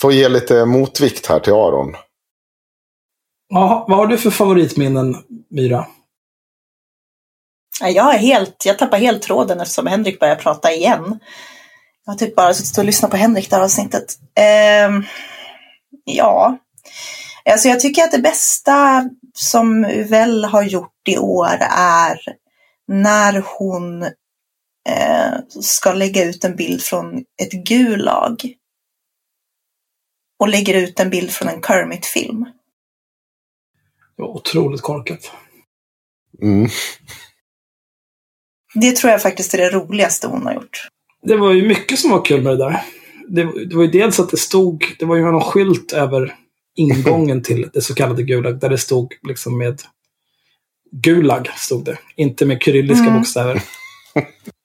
Får ge lite motvikt här till Aron. Ja, vad har du för favoritminnen, Myra? Ja, Jag, är helt, jag tappar helt tråden eftersom Henrik börjar prata igen. Jag har typ bara suttit och lyssnat på Henrik det här avsnittet. Ehm, ja, alltså jag tycker att det bästa som Uvell har gjort i år är när hon eh, ska lägga ut en bild från ett Gulag och lägger ut en bild från en Kermit-film. Det var otroligt korkat. Mm. Det tror jag faktiskt är det roligaste hon har gjort. Det var ju mycket som var kul med det där. Det, det var ju dels att det stod, det var ju någon skylt över ingången till det så kallade Gulag, där det stod liksom med Gulag, stod det. Inte med kyrilliska Mm. bokstäver.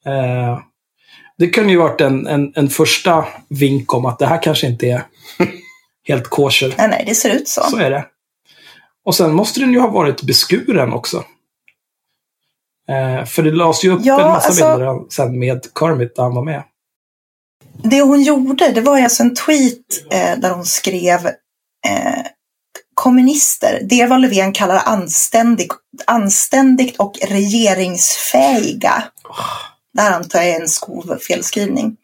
eh, det kunde ju varit en, en, en första vink om att det här kanske inte är helt kosher. Nej, nej, det ser ut så. Så är det. Och sen måste den ju ha varit beskuren också. Eh, för det lades ju upp Ja, en massa alltså- bilder sen med Kermit där han var med. Det hon gjorde, det var ju alltså en tweet eh, där hon skrev eh, kommunister, det vad Löfven kallar anständig, anständigt och regeringsfähiga. Där antar jag är en skov felskrivning.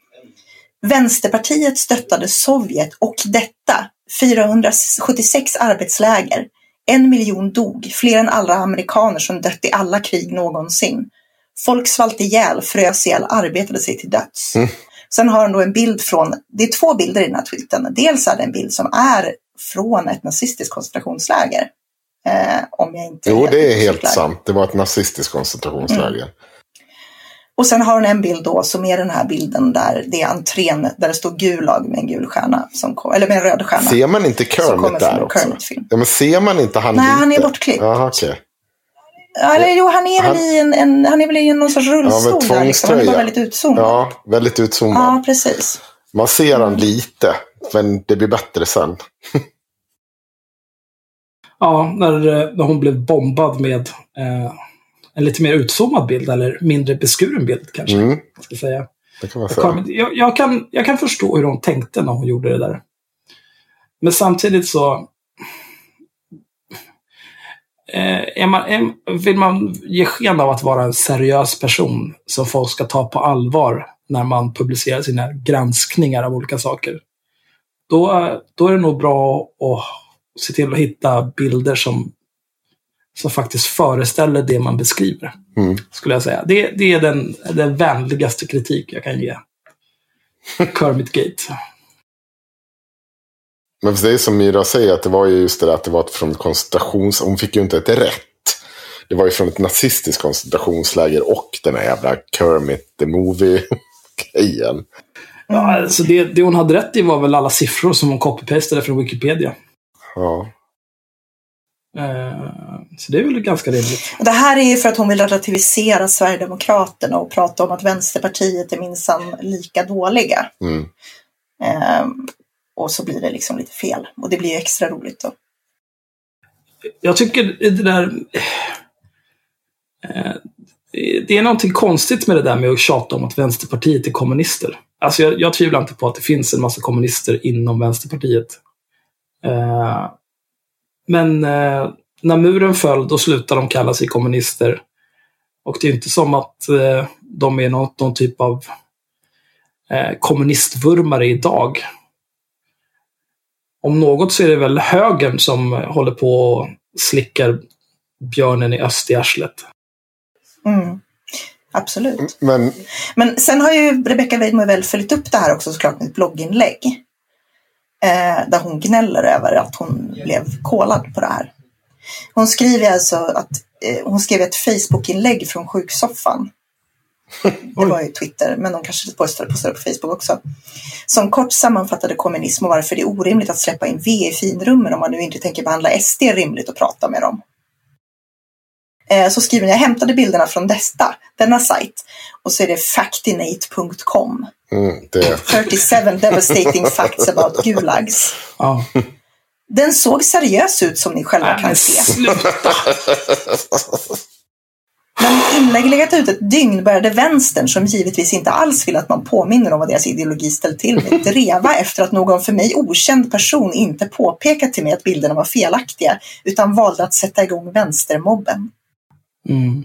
Vänsterpartiet stöttade Sovjet och detta 476 arbetsläger. En miljon dog, fler än alla amerikaner som dött i alla krig någonsin. Folk svalt ihjäl, frös ihjäl, arbetade sig till döds. Sen har hon då en bild från, det är två bilder i den här tweeten. Dels är det en bild som är från ett nazistiskt koncentrationsläger. Eh, om jag inte Jo, det är helt sant. Det var ett nazistiskt koncentrationsläger. Och sen har hon en bild då som är den här bilden där det är entrén där det står Gulag med en gul stjärna, som kom, eller med en röd stjärna. Ser man inte Kermit där också? Kermit-film. Ja, men ser man inte han Nej, lite? han är bortklippt. Jaha, okej. Ja, eller jo, han är väl Han- i en, en, han är väl i någon sorts rullstol där. Liksom. Han är bara väldigt utzoomad. Ja. Ja, väldigt utzoomad. precis. Man ser han lite, men det blir bättre sen. Ja, när, när hon blev bombad med eh, en lite mer utzoomad bild, eller mindre beskuren bild kanske. Mm, Ska säga. det kan man Jag, säga. jag, jag, kan, jag kan förstå hur hon tänkte när hon gjorde det där. Men samtidigt så... Eh, är man, är, vill man ge sken av att vara en seriös person som folk ska ta på allvar när man publicerar sina granskningar av olika saker. Då, då är det nog bra att se till att hitta bilder som, som faktiskt föreställer det man beskriver. Mm. Skulle jag säga. Det, det är den, den vänligaste kritik jag kan ge. Kermit Gate. Men det är som Myra säger, att det var ju just det där att det var från ett koncentrations... Hon fick ju inte ett rätt. Det var ju från ett nazistiskt koncentrationsläger och den här jävla Kermit the Movie-grejen. Ja, alltså det, det hon hade rätt i var väl alla siffror som hon copy-pastade från Wikipedia. Ja. Eh, så det är väl ganska rimligt. Och Det här är ju för att hon vill relativisera Sverigedemokraterna och prata om att Vänsterpartiet är minsann lika dåliga. Mm. Ehm, och så blir det liksom lite fel. Och det blir ju extra roligt då. Jag tycker det där... Det är någonting konstigt med det där med att tjata om att Vänsterpartiet är kommunister. Alltså jag, jag tvivlar inte på att det finns en massa kommunister inom Vänsterpartiet. Eh, Men eh, när muren föll, då slutade de kalla sig kommunister. Och det är inte som att eh, de är någon, någon typ av eh, kommunistvurmare idag. Om något så är det väl högern som håller på och slickar björnen i öst i arslet. Mm. Absolut. Men Men sen har ju Rebecca Weidmo väl följt upp det här också såklart med ett blogginlägg. Eh, där hon gnäller över att hon blev kolad på det här. Hon skriver alltså att eh, hon skrev ett Facebook-inlägg från sjuksoffan. Det var ju Twitter, men de kanske postade, postade på Facebook också. Som kort sammanfattade kommunism och varför det är orimligt att släppa in V i finrummen om man nu inte tänker behandla SD rimligt och prata med dem. Eh, Så skriver ni, jag hämtade bilderna från desta, denna sajt. Och så är det factinate.com. mm, det, 37 devastating facts about gulags. Ja. Den såg seriös ut som ni själva men kan se. sluta! När inlägg legat ut ett dygn började vänstern, som givetvis inte alls vill att man påminner om vad deras ideologi ställt till med, dreva efter att någon för mig okänd person inte påpekat till mig att bilderna var felaktiga, utan valde att sätta igång vänstermobben. Mm.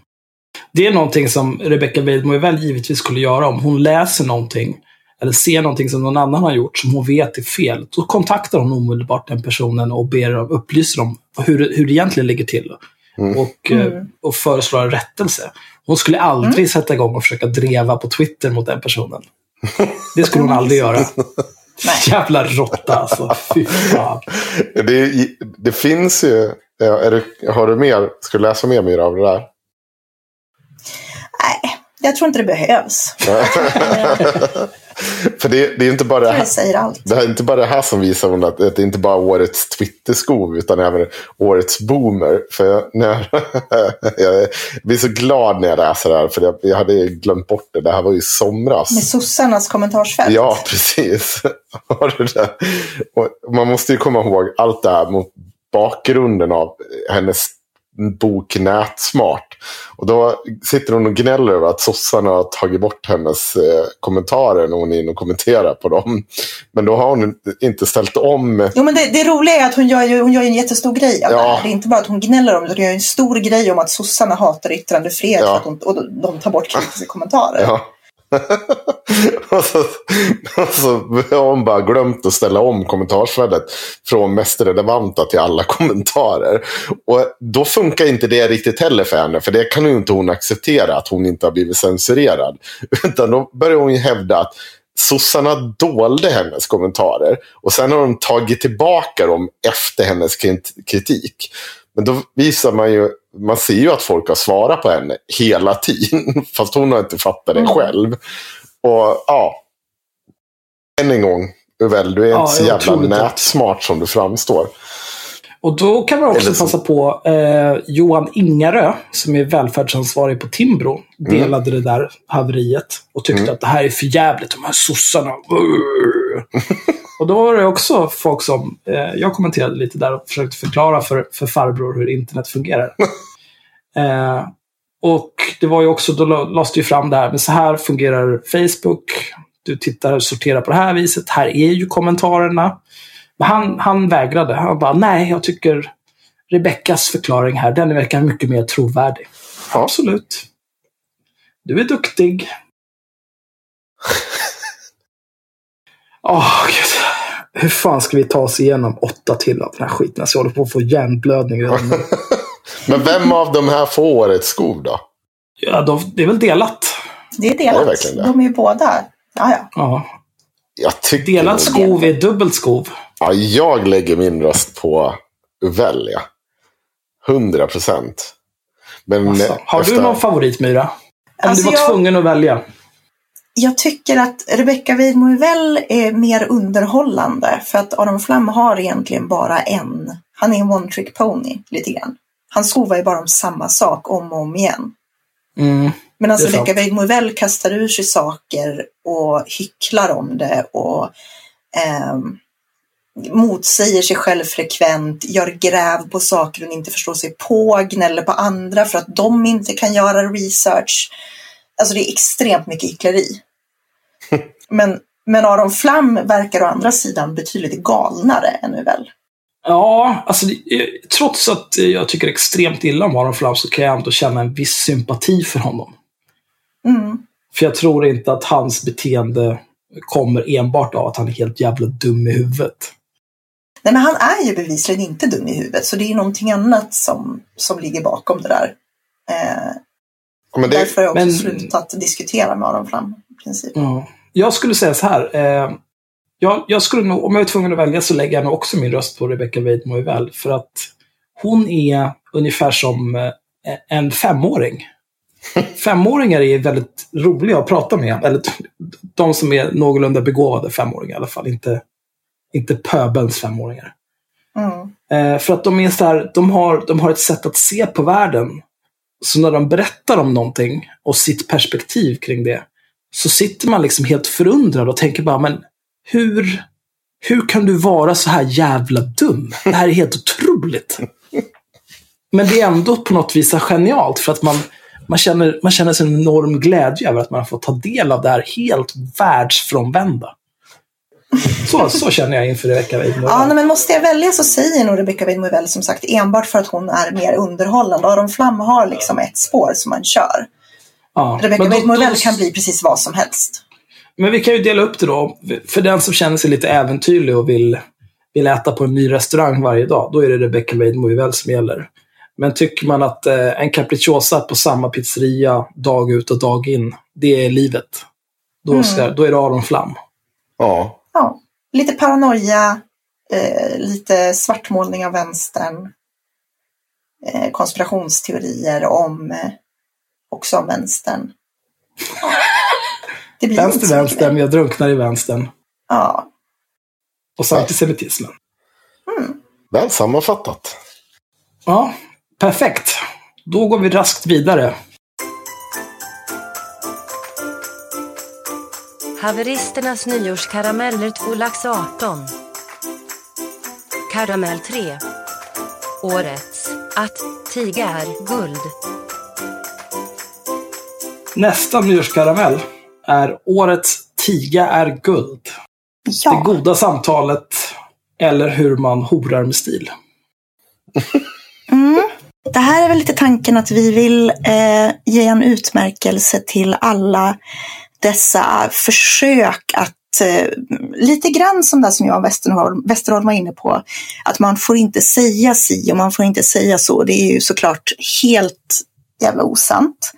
Det är någonting som Rebecca Weidmo väl givetvis skulle göra om hon läser någonting eller ser någonting som någon annan har gjort som hon vet är fel. Då kontaktar hon omedelbart den personen och ber dem, upplyser dem hur, hur det egentligen ligger till. Och, eh, Mm. och föreslår en rättelse. Hon skulle aldrig sätta igång och försöka dreva på Twitter mot den personen. Det skulle hon aldrig göra. Nej. Jävla råtta alltså. Fy fan. det, det finns ju... Är du, har du mer? Ska du läsa mer, Myra av det där? Nej, jag tror inte det behövs. För det, det är inte bara det här. Det är inte bara det här som visar hon att det är inte bara årets Twitterskov utan även årets boomer. För jag, när jag, jag blir så glad när jag läser det här för jag, jag hade glömt bort det. Det här var ju somras. Med sossarnas kommentarsfält. Ja, precis. Man måste ju komma ihåg allt det här mot bakgrunden av hennes bok Nätsmart. Och då sitter hon och gnäller över att sossarna har tagit bort hennes eh, kommentarer när hon är inne och kommenterar på dem. Men då har hon inte ställt om. Jo, men det, det roliga är att hon gör ju, hon gör en jättestor grej av Ja. det här. Det är inte bara att hon gnäller om det, hon gör en sur grej om att sossarna hatar yttrandefrihet Ja. för att hon, och de- de tar bort kritiska kommentarer. Ja. och, så, och så har hon bara glömt att ställa om kommentarsfältet från mest relevanta till alla kommentarer. Och då funkar inte det riktigt heller för henne, för det kan ju inte hon acceptera att hon inte har blivit censurerad. Utan då börjar hon ju hävda att sossarna dolde hennes kommentarer och sen har de tagit tillbaka dem efter hennes kritik. Men då visar man ju, man ser ju att folk har svarat på henne hela tiden. Fast hon har inte fattat det Mm. själv. Och ja, än en gång, Uvell, du är Ja, inte så jävla nätsmart som du framstår. Och då kan man också Eller passa på eh, Johan Ingarö, som är välfärdsansvarig på Timbro, delade det där haveriet och tyckte Mm. att det här är för jävligt, de här sossarna. Och då var det också folk som, eh, jag kommenterade lite där och försökte förklara för, för farbror hur internet fungerar. eh, och det var ju också, då la- lades det ju fram det här, men så här fungerar Facebook. Du tittar och sorterar på det här viset. Här är ju kommentarerna. Men han, han vägrade. Han bara, nej, jag tycker Rebeckas förklaring här, den verkar mycket mer trovärdig. Ja. Absolut. Du är duktig. Åh, gud. Hur fan ska vi ta oss igenom åtta till av den här skiten? Alltså, jag håller på att få hjärnblödning redan nu. Men vem av de här får årets skov då? Ja, de, det är väl delat. Det är Ja, det är delat. det. De är ju båda. Ja, ja. Ja. Jag tycker Delad nog- skov är dubbelt skov. Ja, jag lägger min röst på Uvell, ja. 100 procent. Men Alltså, har efter- du någon favorit, Myra? Om Alltså, du var jag- tvungen att välja. Jag tycker att Rebecca Weidmo är mer underhållande för att Aron Flam har egentligen bara en. Han är en one trick pony lite grann. Han skovar ju bara om samma sak om och om igen. Mm. Medan sant. Rebecca Weidmo kastar ur sig saker och hycklar om det och ehm, motsäger sig själv frekvent, gör gräv på saker hon inte förstår sig på, gnäller på andra för att de inte kan göra research. Alltså det är extremt mycket hyckleri. Men, men Aron Flam verkar å andra sidan betydligt galnare än Uvell. Ja, alltså eh, trots att eh, jag tycker extremt illa om Aron Flam så kan jag ändå känna en viss sympati för honom. Mm. För jag tror inte att hans beteende kommer enbart av att han är helt jävla dum i huvudet. Nej, men han är ju bevisligen inte dum i huvudet, så det är någonting annat som, som ligger bakom det där. Eh, Ja, men det, därför har jag också men- slutat diskutera med Aron Flam. I princip. Ja. Jag skulle säga så här. Eh, jag, jag skulle nog, om jag är tvungen att välja så lägger jag nog också min röst på Rebecca Weidmo väl För att hon är ungefär som eh, en femåring. Femåringar är väldigt roliga att prata med. Eller de som är någorlunda begåvade femåringar i alla fall. Inte, inte pöbelns femåringar. Mm. Eh, för att de är så här, de har, de har ett sätt att se på världen. Så när de berättar om någonting och sitt perspektiv kring det, så sitter man liksom helt förundrad och tänker bara, men hur, hur kan du vara så här jävla dum? Det här är helt otroligt. Men det är ändå på något vis genialt för att man, man, känner, man känner sig en enorm glädje över att man har fått ta del av det här helt världsfrånvända. Så, så känner jag inför Rebecca Weidmo. Ja, men måste jag välja så säger nog Rebecca Weidmo som sagt enbart för att hon är mer underhållande. Aron Flam har liksom ett spår som man kör. Ja, Rebecca Weidmo då- kan bli precis vad som helst. Men vi kan ju dela upp det då. För den som känner sig lite äventyrlig och vill, vill äta på en ny restaurang varje dag, då är det Rebecca Weidmo som gäller. Men tycker man att eh, en capricciosa på samma pizzeria dag ut och dag in, det är livet. Då, ska, då är det Aron Flam. ja. Ja, lite paranoia, eh, lite svartmålning av vänstern, eh, konspirationsteorier om eh, också om vänstern. Ja. Det blir Vänster, så mycket vänster, mer. jag drunknar i vänstern. Ja, Och så antisemitismen. Väl sammanfattat. Ja, perfekt. Då går vi raskt vidare. Haveristernas nyårskarameller 2 lax 18. Karamell 3. Årets att tiga är guld. Nästa nyårskaramell är årets Tiga är guld. Det Ja, goda samtalet eller hur man horar med stil. mm. det här är väl lite tanken att vi vill eh, ge en utmärkelse till alla dessa försök att eh, lite grann som det som jag och Westerholm, Westerholm var inne på, att man får inte säga si och man får inte säga så. Det är ju såklart helt jävla osant.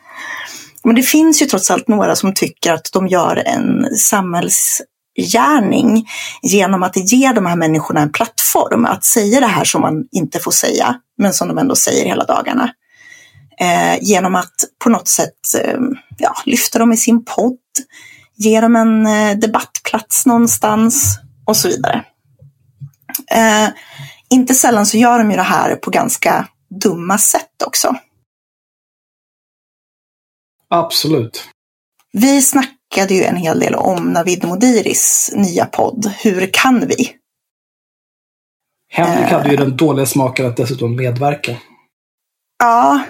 Men det finns ju trots allt några som tycker att de gör en samhällsgärning genom att ge de här människorna en plattform att säga det här som man inte får säga, men som de ändå säger hela dagarna. Eh, genom att på något sätt eh, ja, lyfta dem i sin podd, ge dem en eh, debattplats någonstans och så vidare. Eh, inte sällan så gör de ju det här på ganska dumma sätt också. Absolut. Vi snackade ju en hel del om Navid Modiris nya podd Hur kan vi? Henrik hade Eh. ju den dåliga smaken att dessutom medverka. Ja,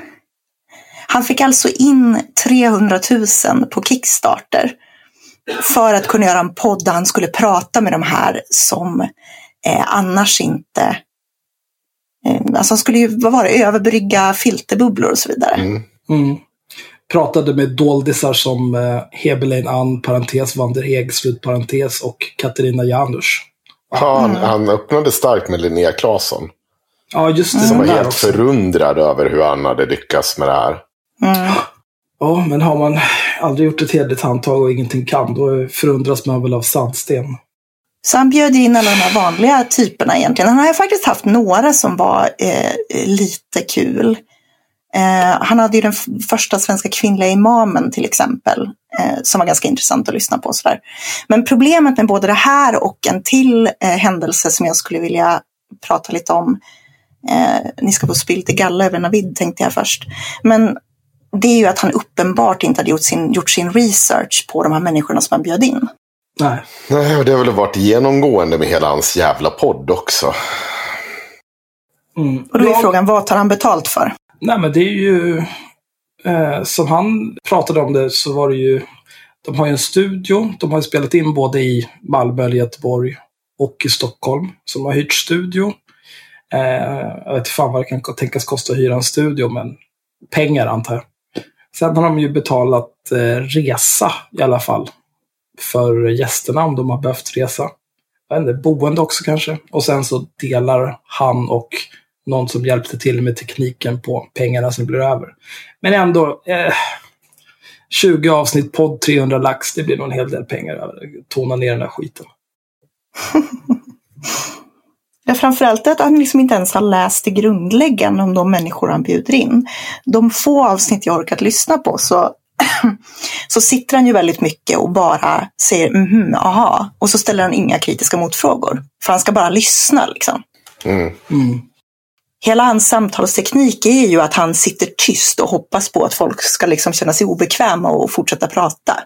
han fick alltså in 300 000 på Kickstarter för att kunna göra en podd där han skulle prata med de här som eh, annars inte... Eh, alltså han skulle ju, vad var det, överbrygga filterbubblor och så vidare. Mm. Mm. Pratade med doldisar som eh, Hebelein Ann, parentes, Vanderheg, slutparentes och Katarina Janouch. Ja, han, Mm. han öppnade starkt med Linnea Claesson. Ja, just det. Som var där helt också. förundrad över hur han hade lyckats med det här. Mm. Ja, men har man aldrig gjort ett hederligt handtag och ingenting kan, då förundras man väl av sandsten. Så han bjöd in alla de här vanliga typerna egentligen. Han har ju faktiskt haft några som var eh, lite kul. Eh, han hade ju den första svenska kvinnliga imamen till exempel. Eh, som var ganska intressant att lyssna på. Sådär. Men problemet med både det här och en till eh, händelse som jag skulle vilja prata lite om. Eh, ni ska få spillt i galla över Navid tänkte jag först. Men det är ju att han uppenbart inte hade gjort sin, gjort sin research på de här människorna som han bjöd in. Nej. Nej, och det har väl varit genomgående med hela hans jävla podd också. Mm. Och då är Ja, frågan, vad tar han betalt för? Nej, men det är ju... Eh, som han pratade om det så var det ju... De har ju en studio. De har ju spelat in både i Malmö eller Göteborg och i Stockholm. Så de har hyrt studio. Eh, jag vet inte fan vad det kan tänkas kosta att hyra en studio, men pengar antar jag. Sen har de ju betalat eh, resa i alla fall. För gästerna om de har behövt resa. Jag vet inte, boende också kanske. Och sen så delar han och någon som hjälpte till med tekniken på pengarna som blir över. Men ändå, eh, 20 avsnitt, podd 300 lax, det blir nog en hel del pengar över. Tona ner den här skiten. Ja, framförallt att han liksom inte ens har läst det grundläggande om de människor han bjuder in. De få avsnitt jag orkat lyssna på så, så sitter han ju väldigt mycket och bara säger mhm, aha. Och så ställer han inga kritiska motfrågor. För han ska bara lyssna liksom. Mm. Mm. Hela hans samtalsteknik är ju att han sitter tyst och hoppas på att folk ska liksom känna sig obekväma och fortsätta prata.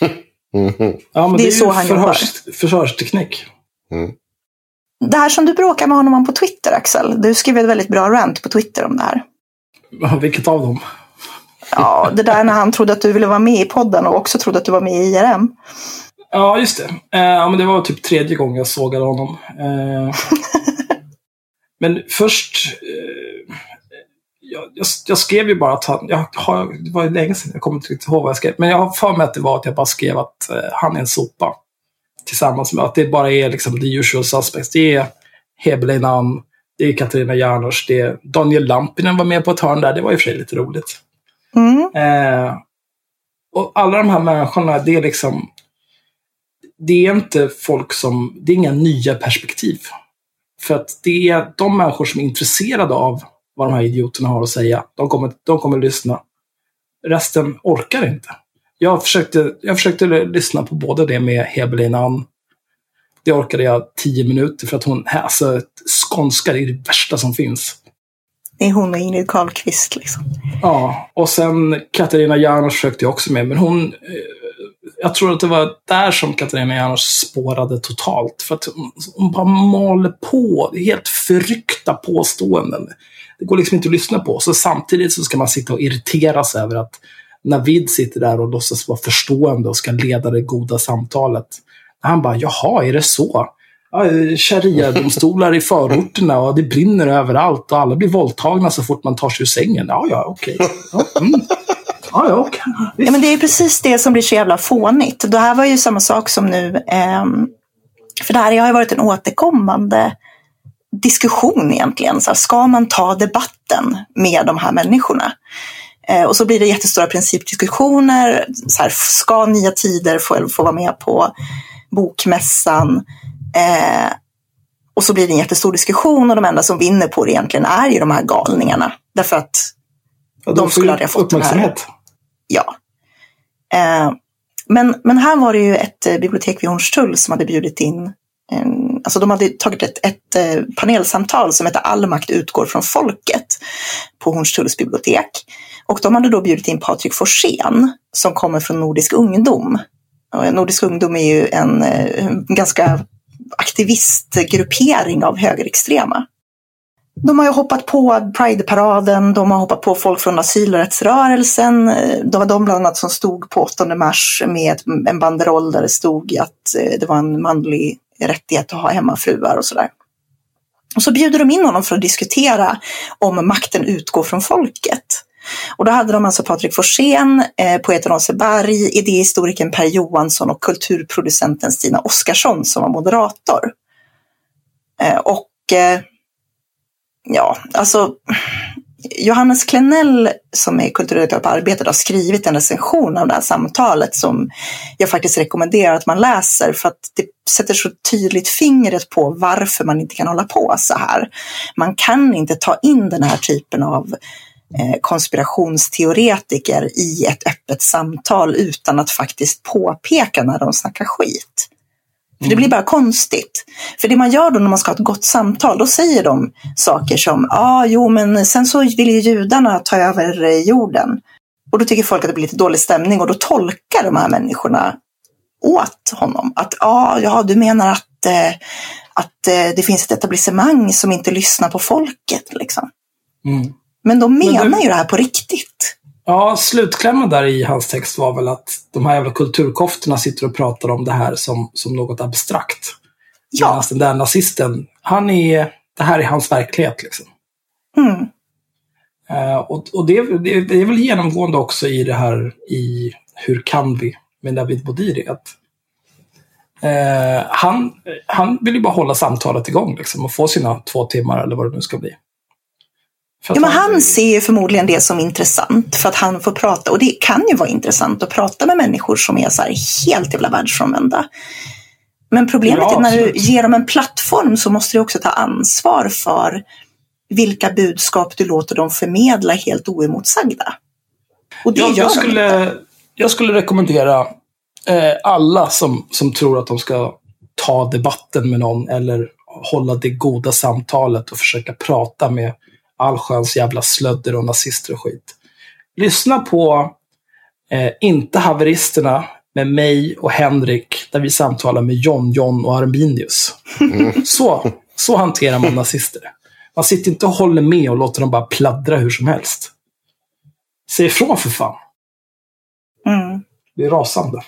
Mhm. Ja, men Det det är är, så ju han förhörs, förhörsteknik. Mm. Det här som du bråkar med honom om på Twitter, Axel. Du skrev ett väldigt bra rant på Twitter om det här. Vilket av dem? Ja, det där när han trodde att du ville vara med i podden och också trodde att du var med i IRM. Ja, just det. Eh, men det var typ tredje gången jag sågade honom. Eh, men först... Eh, jag, jag, skrev ju bara att han... Jag har, det var länge sedan, jag kommer inte riktigt ihåg vad jag skrev. Men jag har för mig att det var att jag bara skrev att eh, han är en sopa. Tillsammans med att det bara är liksom the usual suspects. Det är Hebelein Ann, det är Katarina Janouch, det är Daniel Lampinen var med på ett hörn där. Det var i och för sig lite roligt. Mm. Eh, och alla de här människorna, det är liksom... Det är inte folk som... Det är inga nya perspektiv. För att det är de människor som är intresserade av vad de här idioterna har att säga. De kommer, de kommer lyssna. Resten orkar inte. Jag försökte, jag försökte lyssna på både det med Hebelin Ann. Det orkade jag tio minuter för att hon, alltså skånska det är det värsta som finns. Det är hon och Ingrid Carlqvist liksom. Ja, och sen Katarina Janouch försökte jag också med, men hon... eh, jag tror att det var där som Katarina Janouch spårade totalt. För att hon bara maler på. Helt förryckta påståenden. Det går liksom inte att lyssna på. Så samtidigt så ska man sitta och irriteras över att Navid sitter där och låtsas vara förstående och ska leda det goda samtalet. Han bara, jaha, är det så? Sharia-domstolar i förorterna och det brinner överallt och alla blir våldtagna så fort man tar sig ur sängen. Ja, ja, okej. Ja, mm. ja, ja, okej. Ja, men det är precis det som blir så jävla fånigt. Det här var ju samma sak som nu. ehm, för det här har ju varit en återkommande diskussion egentligen. Så här, ska man ta debatten med de här människorna? Eh, och så blir det jättestora principdiskussioner. Så här, ska Nya Tider få, få vara med på bokmässan? Eh, och så blir det en jättestor diskussion och de enda som vinner på det egentligen är ju de här galningarna. Därför att Ja, De skulle aldrig ha fått den här- uppmärksamhet. Ja. Eh, men, men här var det ju ett eh, bibliotek vid Hornstull som hade bjudit in en, alltså de hade tagit ett, ett eh, panelsamtal som heter All makt utgår från folket på Hornstulls bibliotek. Och de hade då bjudit in Patrik Forsén som kommer från Nordisk ungdom. Och Nordisk ungdom är ju en, eh, ganska aktivistgruppering av högerextrema. De har ju hoppat på Pride-paraden, de har hoppat på folk från asylrättsrörelsen. Eh, det var de bland annat som stod på 8 mars med en banderoll där det stod att eh, det var en manlig rättighet att ha hemmafruar och sådär. Och så bjuder de in honom för att diskutera om makten utgår från folket. Och då hade de alltså Patrik Forsén, eh, poeten Åse Berg, idéhistorikern Per Johansson och kulturproducenten Stina Oskarsson som var moderator. Eh, och eh, ja, alltså Johannes Klenell som är kulturredaktör på Arbetet har skrivit en recension av det här samtalet som jag faktiskt rekommenderar att man läser för att det sätter så tydligt fingret på varför man inte kan hålla på så här. Man kan inte ta in den här typen av eh, konspirationsteoretiker i ett öppet samtal utan att faktiskt påpeka när de snackar skit. För det blir bara konstigt. För det man gör då när man ska ha ett gott samtal, då säger de saker som, ja, ah, jo, men sen så vill ju judarna ta över eh, jorden. Och då tycker folk att det blir lite dålig stämning och då tolkar de här människorna åt honom. Att, ah, ja, du menar att, eh, att eh, det finns ett etablissemang som inte lyssnar på folket, liksom. Mm. Men de Men menar du- ju det här på riktigt. Ja, slutklämmen där i hans text var väl att de här jävla kulturkoftorna sitter och pratar om det här som, som något abstrakt. Ja. Medan den där nazisten, han är, det här är hans verklighet. Liksom. Mm. Eh, och och det, är- det, det är väl genomgående också i det här i Hur kan vi? med David Bodiri. Att, eh, han, han vill ju bara hålla samtalet igång liksom, och få sina två timmar eller vad det nu ska bli. Ja, men han ser ju förmodligen det som intressant för att han får prata. Och det kan ju vara intressant att prata med människor som är så helt jävla världsfrånvända. Men problemet Ja, är när du ger dem en plattform så måste du också ta ansvar för vilka budskap du låter dem förmedla helt oemotsagda. Och det jag, gör jag, de inte. skulle, jag skulle rekommendera eh, alla som, som tror att de ska ta debatten med någon eller hålla det goda samtalet och försöka prata med allsköns jävla slödder och nazister och skit. Lyssna på eh, Inte haveristerna med mig och Henrik där vi samtalar med John, John och Arminius. Så, så hanterar man nazister. Man sitter inte och håller med och låter dem bara pladdra hur som helst. Säg ifrån för fan. Mm. Det är rasande.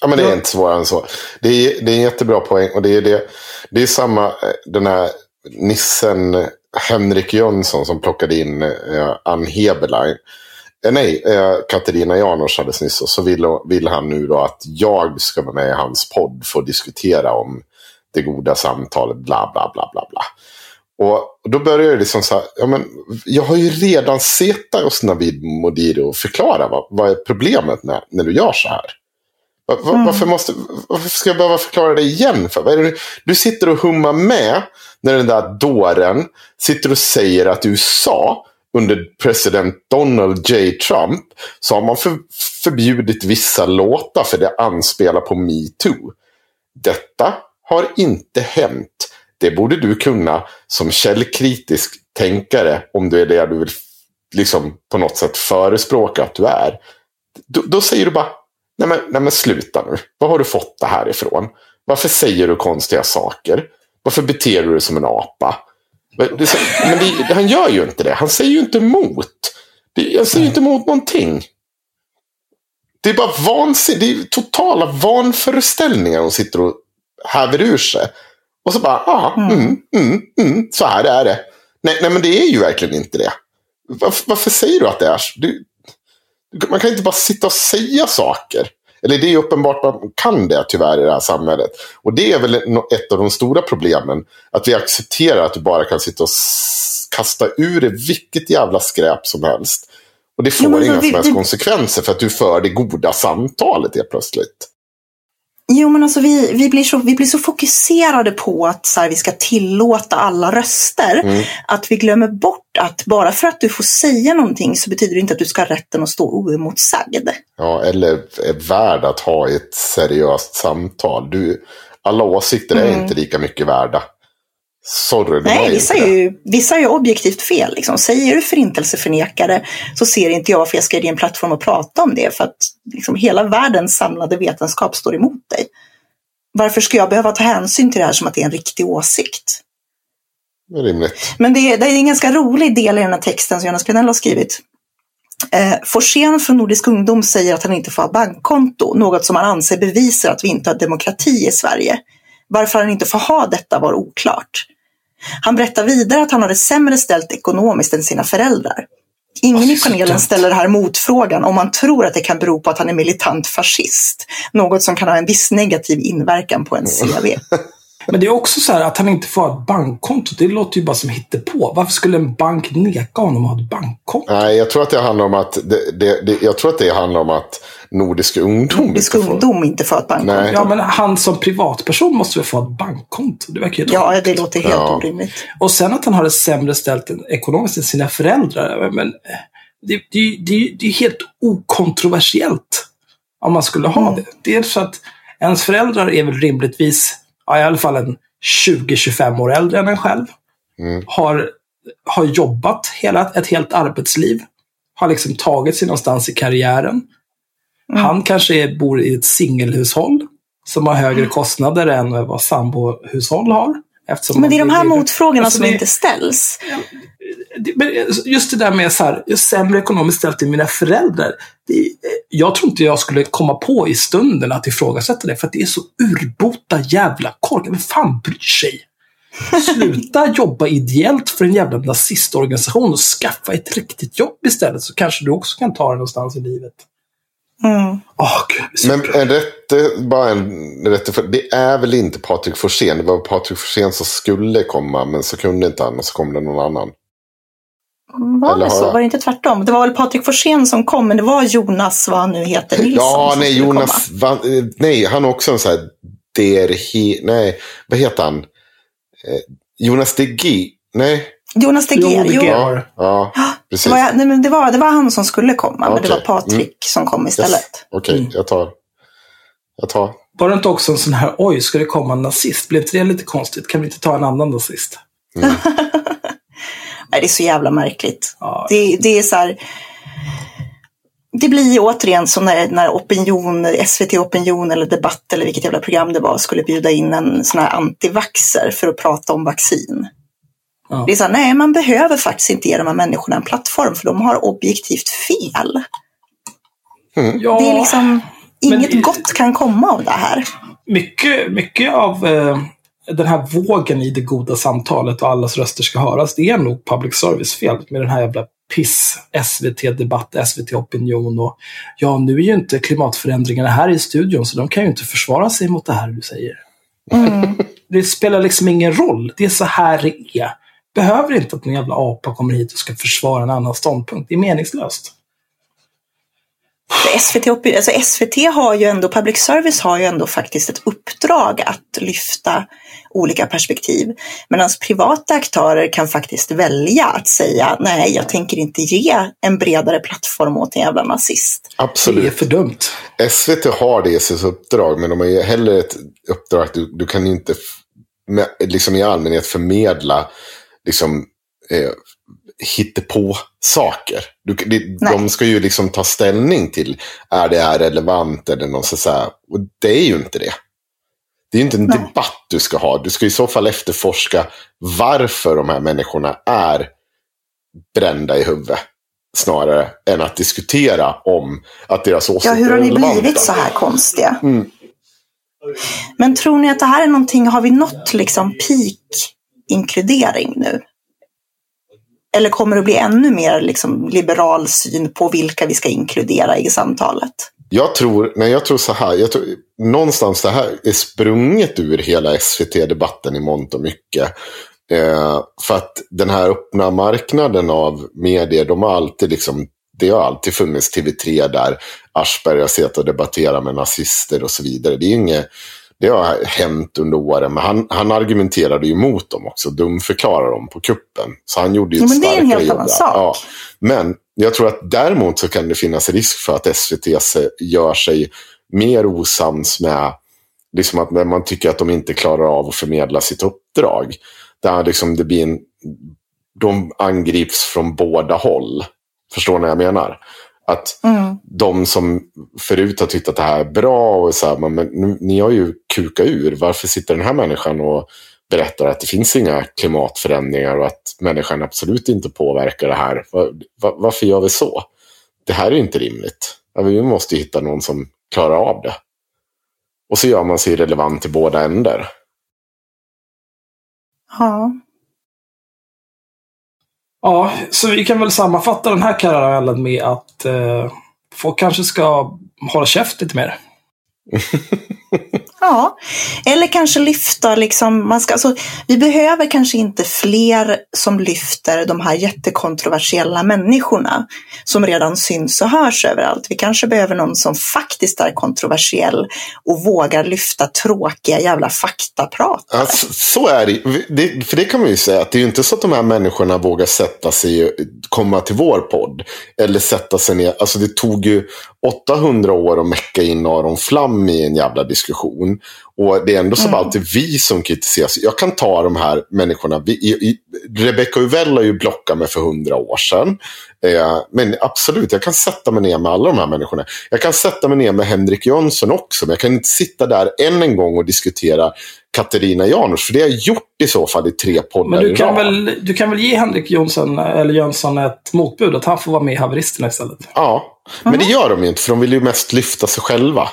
Ja, men det är inte svårare än så. Det är, det är en jättebra poäng. Och det är, det, det är samma, eh, den här nissen Henrik Jönsson som plockade in eh, Ann Heberlein. Eh, nej, eh, Katarina Janouch alldeles nyss. Och så vill, vill han nu då att jag ska vara med i hans podd för att diskutera om det goda samtalet, bla bla bla bla bla. Och då börjar det liksom så här, ja men jag har ju redan sett hos Navid Modiri och förklara vad, vad är problemet med när du gör så här. Va- va- Mm. Varför, måste, varför ska jag behöva förklara det igen? För? Du- du sitter och hummar med när den där dåren sitter och säger att USA under president Donald J. Trump så har man för, förbjudit vissa låtar för det anspelar på metoo. Detta har inte hänt. Det borde du kunna som källkritisk tänkare om du är det du vill liksom på något sätt förespråka att du är. Då, då säger du bara Nej men, nej men sluta nu. Var har du fått det här ifrån? Varför säger du konstiga saker? Varför beter du dig som en apa? Men det, men det, han gör ju inte det. Han säger ju inte emot. Det, han säger ju inte emot någonting. Det är bara vansinnigt. Det är totala vanföreställningar hon sitter och häver ur sig. Och så bara, ja, ah, mm, mm, mm, så här är det. Nej, nej, men det är ju verkligen inte det. Varför, varför säger du att det är så? Du, man kan inte bara sitta och säga saker. Eller det är uppenbart att man kan det tyvärr i det här samhället. Och det är väl ett av de stora problemen. Att vi accepterar att du bara kan sitta och kasta ur dig vilket jävla skräp som helst. Och det får jo, inga vi, som helst det... konsekvenser för att du för det goda samtalet helt plötsligt. Jo, men alltså vi, vi, blir, så, vi blir så fokuserade på att så här, vi ska tillåta alla röster. Mm. Att vi glömmer bort att bara för att du får säga någonting så betyder det inte att du ska ha rätten att stå oemotsagd. Ja, eller är värd att ha ett seriöst samtal. Du, alla åsikter mm. är inte lika mycket värda. Sorry, Nej, vissa är, ju, vissa är ju objektivt fel. Liksom. Säger du förintelseförnekare så ser inte jag varför jag ska ge en plattform och prata om det. För att liksom, hela världens samlade vetenskap står emot dig. Varför ska jag behöva ta hänsyn till det här som att det är en riktig åsikt? Rimligt. Men det är, det är en ganska rolig del i den här texten som Jonas Plenell har skrivit. Eh, Forsén från Nordisk ungdom säger att han inte får ha bankkonto, något som han anser bevisar att vi inte har demokrati i Sverige. Varför han inte får ha detta var oklart. Han berättar vidare att han har det sämre ställt ekonomiskt än sina föräldrar. Ingen i panelen ställer här motfrågan om man tror att det kan bero på att han är militant fascist. Något som kan ha en viss negativ inverkan på en CV. Men det är också så här att han inte får ha ett bankkonto. Det låter ju bara som hittepå. Varför skulle en bank neka honom att ha ett bankkonto? Nej, jag tror att det handlar om att det, det, det jag tror att det handlar om att Nordisk ungdom Nordisk inte ungdom får... inte får ett bankkonto. Nej. Ja, men han som privatperson måste väl få ett bankkonto? Det verkar ju Ja, det låter helt ja. orimligt. Och sen att han har det sämre ställt ekonomiskt än sina föräldrar. Men det, det, det, det är helt okontroversiellt om man skulle ha mm. det. Dels så att ens föräldrar är väl rimligtvis ja, i alla fall en 20-25 år äldre än en själv. Mm. Har, har jobbat hela, ett helt arbetsliv. Har liksom tagit sig någonstans i karriären. Mm. Han kanske bor i ett singelhushåll som har högre mm. kostnader än vad sambohushåll har. Men det är de här motfrågorna alltså som det, inte ställs. Just det där med så här, sämre ekonomiskt ställt till mina föräldrar. Det, jag tror inte jag skulle komma på i stunden att ifrågasätta det, för att det är så urbota jävla korkat. Vem fan bryr sig? Sluta jobba ideellt för en jävla nazistorganisation och skaffa ett riktigt jobb istället, så kanske du också kan ta det någonstans i livet. Mm. Oh, Gud, Men en rätte, bara en rätte för, det är väl inte Patrik Forsén? Det var Patrik Forsén som skulle komma, men så kunde inte han och så kom det någon annan. Var det så? Var det inte tvärtom? Det var väl Patrik Forsén som kom, men det var Jonas, vad han nu heter, Nilsson Ja, nej, Jonas, va, nej, han har också en sån här, Derhi, nej, vad heter han? Eh, Jonas DG, nej. Jonas DG, jo. jo. Ja, ja, precis. Det var, nej, men det, var, det var han som skulle komma, okay. men det var Patrik mm. som kom istället. Yes. Okej, okay, mm. jag tar. Jag tar. Var det inte också en sån här, oj, ska det komma en nazist? Blev inte det lite konstigt? Kan vi inte ta en annan nazist? Mm. Nej, det är så jävla märkligt. Ja. Det, det är så här, det blir återigen som när, när Opinion, SVT Opinion eller Debatt eller vilket jävla program det var skulle bjuda in en sån här antivaxer för att prata om vaccin. Ja. Det är så här, nej man behöver faktiskt inte ge de här människorna en plattform för de har objektivt fel. Mm. Ja, det är liksom, inget men, gott kan komma av det här. Mycket, mycket av eh, den här vågen i det goda samtalet och allas röster ska höras, det är nog public service-fel med den här jävla piss, SVT-debatt, SVT-opinion och ja, nu är ju inte klimatförändringarna här i studion så de kan ju inte försvara sig mot det här du säger. Mm. Det spelar liksom ingen roll. Det är så här det är. Behöver inte att en jävla apa kommer hit och ska försvara en annan ståndpunkt. Det är meningslöst. SVT, alltså SVT har ju ändå, public service har ju ändå faktiskt ett uppdrag att lyfta olika perspektiv. Medan privata aktörer kan faktiskt välja att säga nej, jag tänker inte ge en bredare plattform åt en jävla nazist. Absolut. Det är för dumt. SVT har det i sitt uppdrag, men de har ju heller ett uppdrag att du, du kan inte liksom i allmänhet förmedla liksom, eh, på saker. Du, det, de ska ju liksom ta ställning till, är det här relevant eller något så här. Och det är ju inte det. Det är ju inte en Nej. debatt du ska ha. Du ska i så fall efterforska varför de här människorna är brända i huvudet. Snarare än att diskutera om att deras åsikter Ja, hur har är ni relevanta. blivit så här konstiga? Mm. Men tror ni att det här är någonting, har vi nått liksom peak inkludering nu? Eller kommer det att bli ännu mer liksom liberal syn på vilka vi ska inkludera i samtalet? Jag tror, nej, jag tror så här. Jag tror, någonstans det här är sprunget ur hela SVT-debatten i mångt och mycket. Eh, för att den här öppna marknaden av medier, de har alltid liksom, det har alltid funnits TV3 där Aschberg har suttit och debatterat med nazister och så vidare. Det är inget, det har hänt under åren, men han, han argumenterade ju emot dem också, dumförklarade dem på kuppen. Så han gjorde ju Ja, ett men det är en starkare helt jobb annan sak. Ja. Men jag tror att däremot så kan det finnas risk för att SVT se- gör sig mer osams med liksom att när man tycker att de inte klarar av att förmedla sitt uppdrag. Där liksom det blir en, de angrips från båda håll. Förstår ni vad jag menar? Att Mm. de som förut har tyckt att det här är bra och så här, men, nu, ni har ju kukat ur. Varför sitter den här människan och berättar att det finns inga klimatförändringar och att människan absolut inte påverkar det här. Va- va- varför gör vi så? Det här är inte rimligt. Vi måste hitta någon som klarar av det. Och så gör man sig relevant i båda ändar. Ja. Ja, så vi kan väl sammanfatta den här karamellen med att eh, folk kanske ska hålla käft lite mer. Ja, eller kanske lyfta liksom, man ska, alltså, vi behöver kanske inte fler som lyfter de här jättekontroversiella människorna som redan syns och hörs överallt. Vi kanske behöver någon som faktiskt är kontroversiell och vågar lyfta tråkiga jävla faktaprat. Ja, så, så är det. det. För det kan man ju säga att det är ju inte så att de här människorna vågar sätta sig, komma till vår podd. Eller sätta sig ner. Alltså det tog ju 800 år att mecka in Aron Flam i en jävla diskussion. Och det är ändå som alltid vi som kritiseras. Jag kan ta de här människorna. Vi, i, i, Rebecca Uvell har ju blockat mig för 100 år sedan. Eh, men absolut, jag kan sätta mig ner med alla de här människorna. Jag kan sätta mig ner med Henrik Jönsson också. Men jag kan inte sitta där än en gång och diskutera Katarina Janouch. För det har jag gjort i så fall i tre poddar Men du kan, väl, du kan väl ge Henrik Jonsson, eller Jönsson ett motbud, att han får vara med i haveristerna istället? Ja, men det gör de ju inte. För de vill ju mest lyfta sig själva.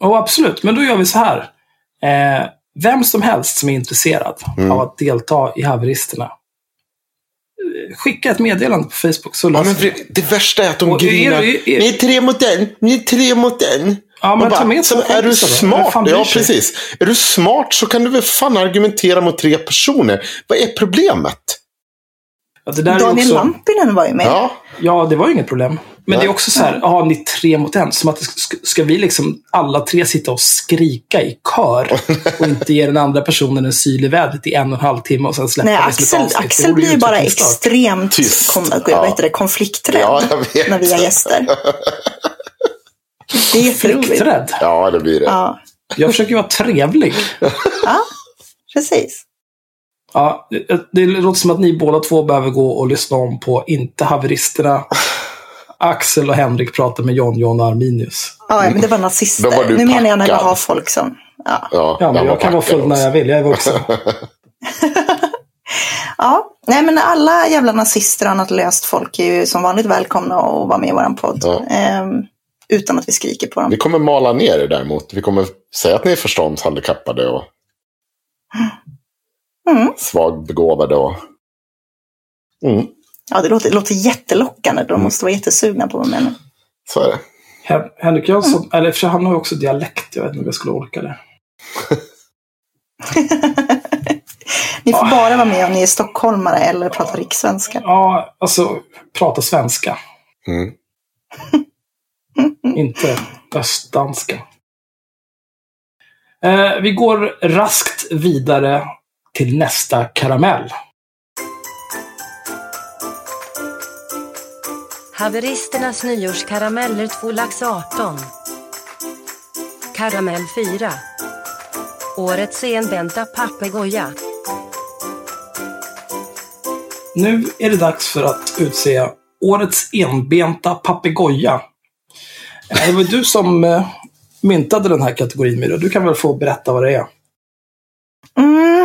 Och absolut, men då gör vi så här. Eh, vem som helst som är intresserad Mm. av att delta i haveristerna. eh, Skicka ett meddelande på Facebook så Ja, men det värsta är att de Och är- grinar. är- är- Ni är tre mot en. Ni är tre mot en. Ja, men Och ta med så två Är du smart? Ja, precis. Är du smart så kan du väl fan argumentera mot tre personer. Vad är problemet? Ja, det där är Daniel också, Lampinen var ju med. Ja, Ja, det var ju inget problem. Men det är också så här, ja, ni är tre mot en. Som att ska, ska vi liksom alla tre sitta och skrika i kör och inte ge den andra personen en syl i vädret i en och en halv timme och sen släppa Nej, det som Axel, ett avsnitt. Axel blir ju bara extremt kom, Ja. det, konflikträdd Ja, när vi har gäster. Det är jätteroligt. Flikträdd. ja det blir det. Ja, Jag försöker vara trevlig. ja, precis. Ja, det, det låter som att ni båda två behöver gå och lyssna om på Inte haveristerna. Axel och Henrik pratar med John, John och Arminius. Ja, men det var Då nazister. var du nu menar jag när packad. har folk som... Ja. Ja, Ja, men jag kan vara full när också. jag vill. Jag är vuxen. ja, nej men alla jävla nazister och annat löst folk är ju som vanligt välkomna att vara med i våran podd. Ja. Ehm, utan att vi skriker på dem. Vi kommer mala ner er däremot. Vi kommer säga att ni är förståndshandikappade och Mm. svagbegåvade. Och... Mm, Ja, det låter, det låter jättelockande. De måste vara jättesugna på mig. så är det. Hen- Henrik Jönsson, eller för han har ju också dialekt. Jag vet inte om jag skulle orka det. Ni får bara vara med om ni är stockholmare eller pratar rikssvenska. Ja, alltså prata svenska. Mm. Inte östdanska. Eh, vi går raskt vidare till nästa karamell. Haveristernas nyårskarameller 2 lax 18. Karamell 4. Årets senbenta papegoja. Nu är det dags för att utse årets enbenta papegoja. Eh, Det var du som eh, myntade den här kategorin, Myra. Du kan väl få berätta vad det är. Mm,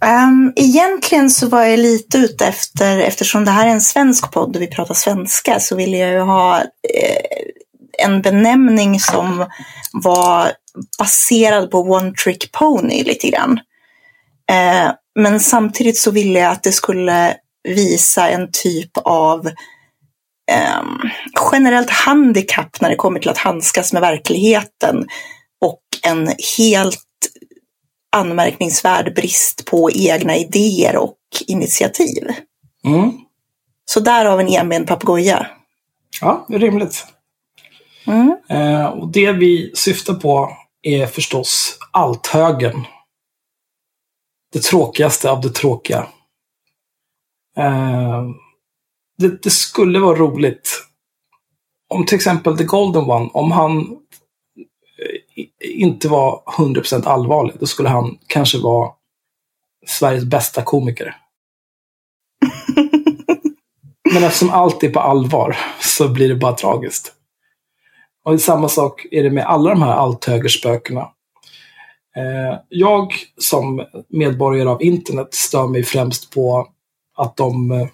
Um, egentligen så var jag lite ute efter, eftersom det här är en svensk podd och vi pratar svenska, så ville jag ju ha eh, en benämning som var baserad på One Trick Pony lite grann. Eh, men samtidigt så ville jag att det skulle visa en typ av eh, generellt handikapp när det kommer till att handskas med verkligheten och en helt anmärkningsvärd brist på egna idéer och initiativ. Mm. Så därav en enbent papegoja. Ja, det är rimligt. Mm. Eh, och det vi syftar på är förstås althögern. Det tråkigaste av det tråkiga. Eh, det, det skulle vara roligt om till exempel The Golden One, om han inte var 100% allvarlig, då skulle han kanske vara Sveriges bästa komiker. Men eftersom allt är på allvar så blir det bara tragiskt. Och samma sak är det med alla de här althögerspökena. Eh, jag som medborgare av internet stör mig främst på att de, eh,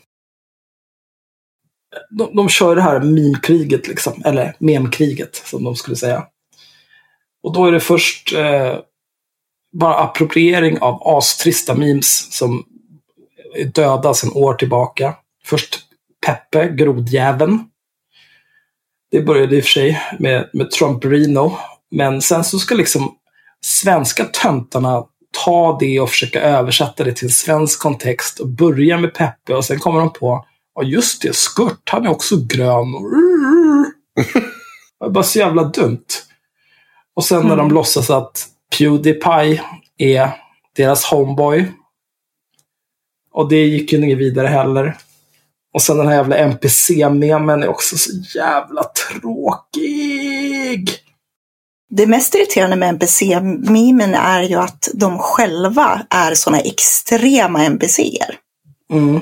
de, de kör det här meme-kriget, liksom, eller memkriget som de skulle säga. Och då är det först eh, bara appropriering av astrista memes som är döda sedan år tillbaka. Först Peppe, grodjäveln. Det började i och för sig med, med Trumperino. Men sen så ska liksom svenska töntarna ta det och försöka översätta det till en svensk kontext och börja med Peppe och sen kommer de på Ja just det, Skurt, han är också grön. Det är bara så jävla dumt. Och sen när de Mm. låtsas att Pewdiepie är deras homeboy. Och det gick ju inget vidare heller. Och sen den här jävla NPC-memen är också så jävla tråkig. Det mest irriterande med NPC-mimen är ju att de själva är sådana extrema NPCer. Mm.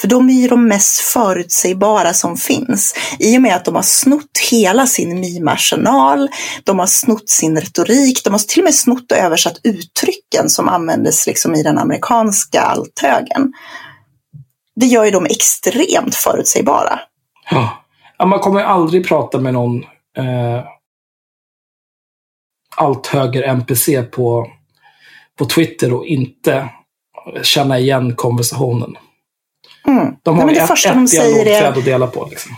För de är ju de mest förutsägbara som finns. I och med att de har snott hela sin mimarsenal, de har snott sin retorik, de har till och med snott och översatt uttrycken som användes liksom i den amerikanska althögen. Det gör ju dem extremt förutsägbara. Ja. Man kommer ju aldrig prata med någon eh, althöger NPC på, på Twitter och inte känna igen konversationen. Mm. De Nej, har ju det ett, första de ett säger är- dialogträd att dela på. Liksom.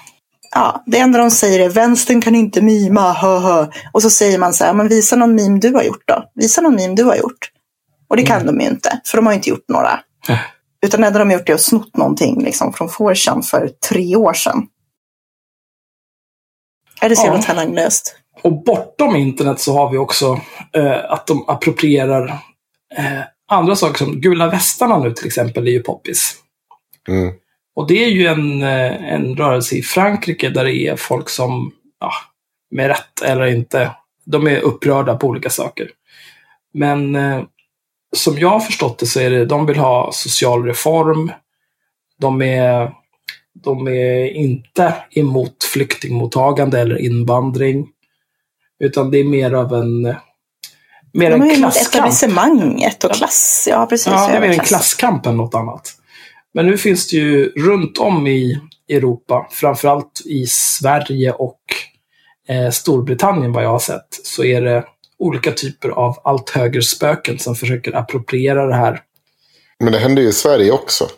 Ja, det enda de säger är vänstern kan inte mima, hö, hö. Och så säger man så här, men visa någon meme du har gjort då. Visa någon meme du har gjort. Och det kan de ju inte, för de har inte gjort några. Nej. Utan det enda de har gjort är att snott någonting liksom, från 4chan för tre år sedan. Är det så Ja. jävla talanglöst? Och bortom internet så har vi också eh, att de approprierar eh, andra saker som gula västarna nu till exempel är ju poppis. Mm. Och det är ju en, eh, en rörelse i Frankrike där det är folk som, ja, med rätt eller inte, de är upprörda på olika saker. Men eh, som jag har förstått det så är det, de vill ha social reform. De är, de är inte emot flyktingmottagande eller invandring. Utan det är mer av en, mer De en klasskamp. etablissemanget och klass. Ja, precis. Ja, det är mer en klasskamp än något annat. Men nu finns det ju runt om i Europa, framförallt i Sverige och eh, Storbritannien vad jag har sett, så är det olika typer av allt högre spöken som försöker appropriera det här. Men det händer ju i Sverige också.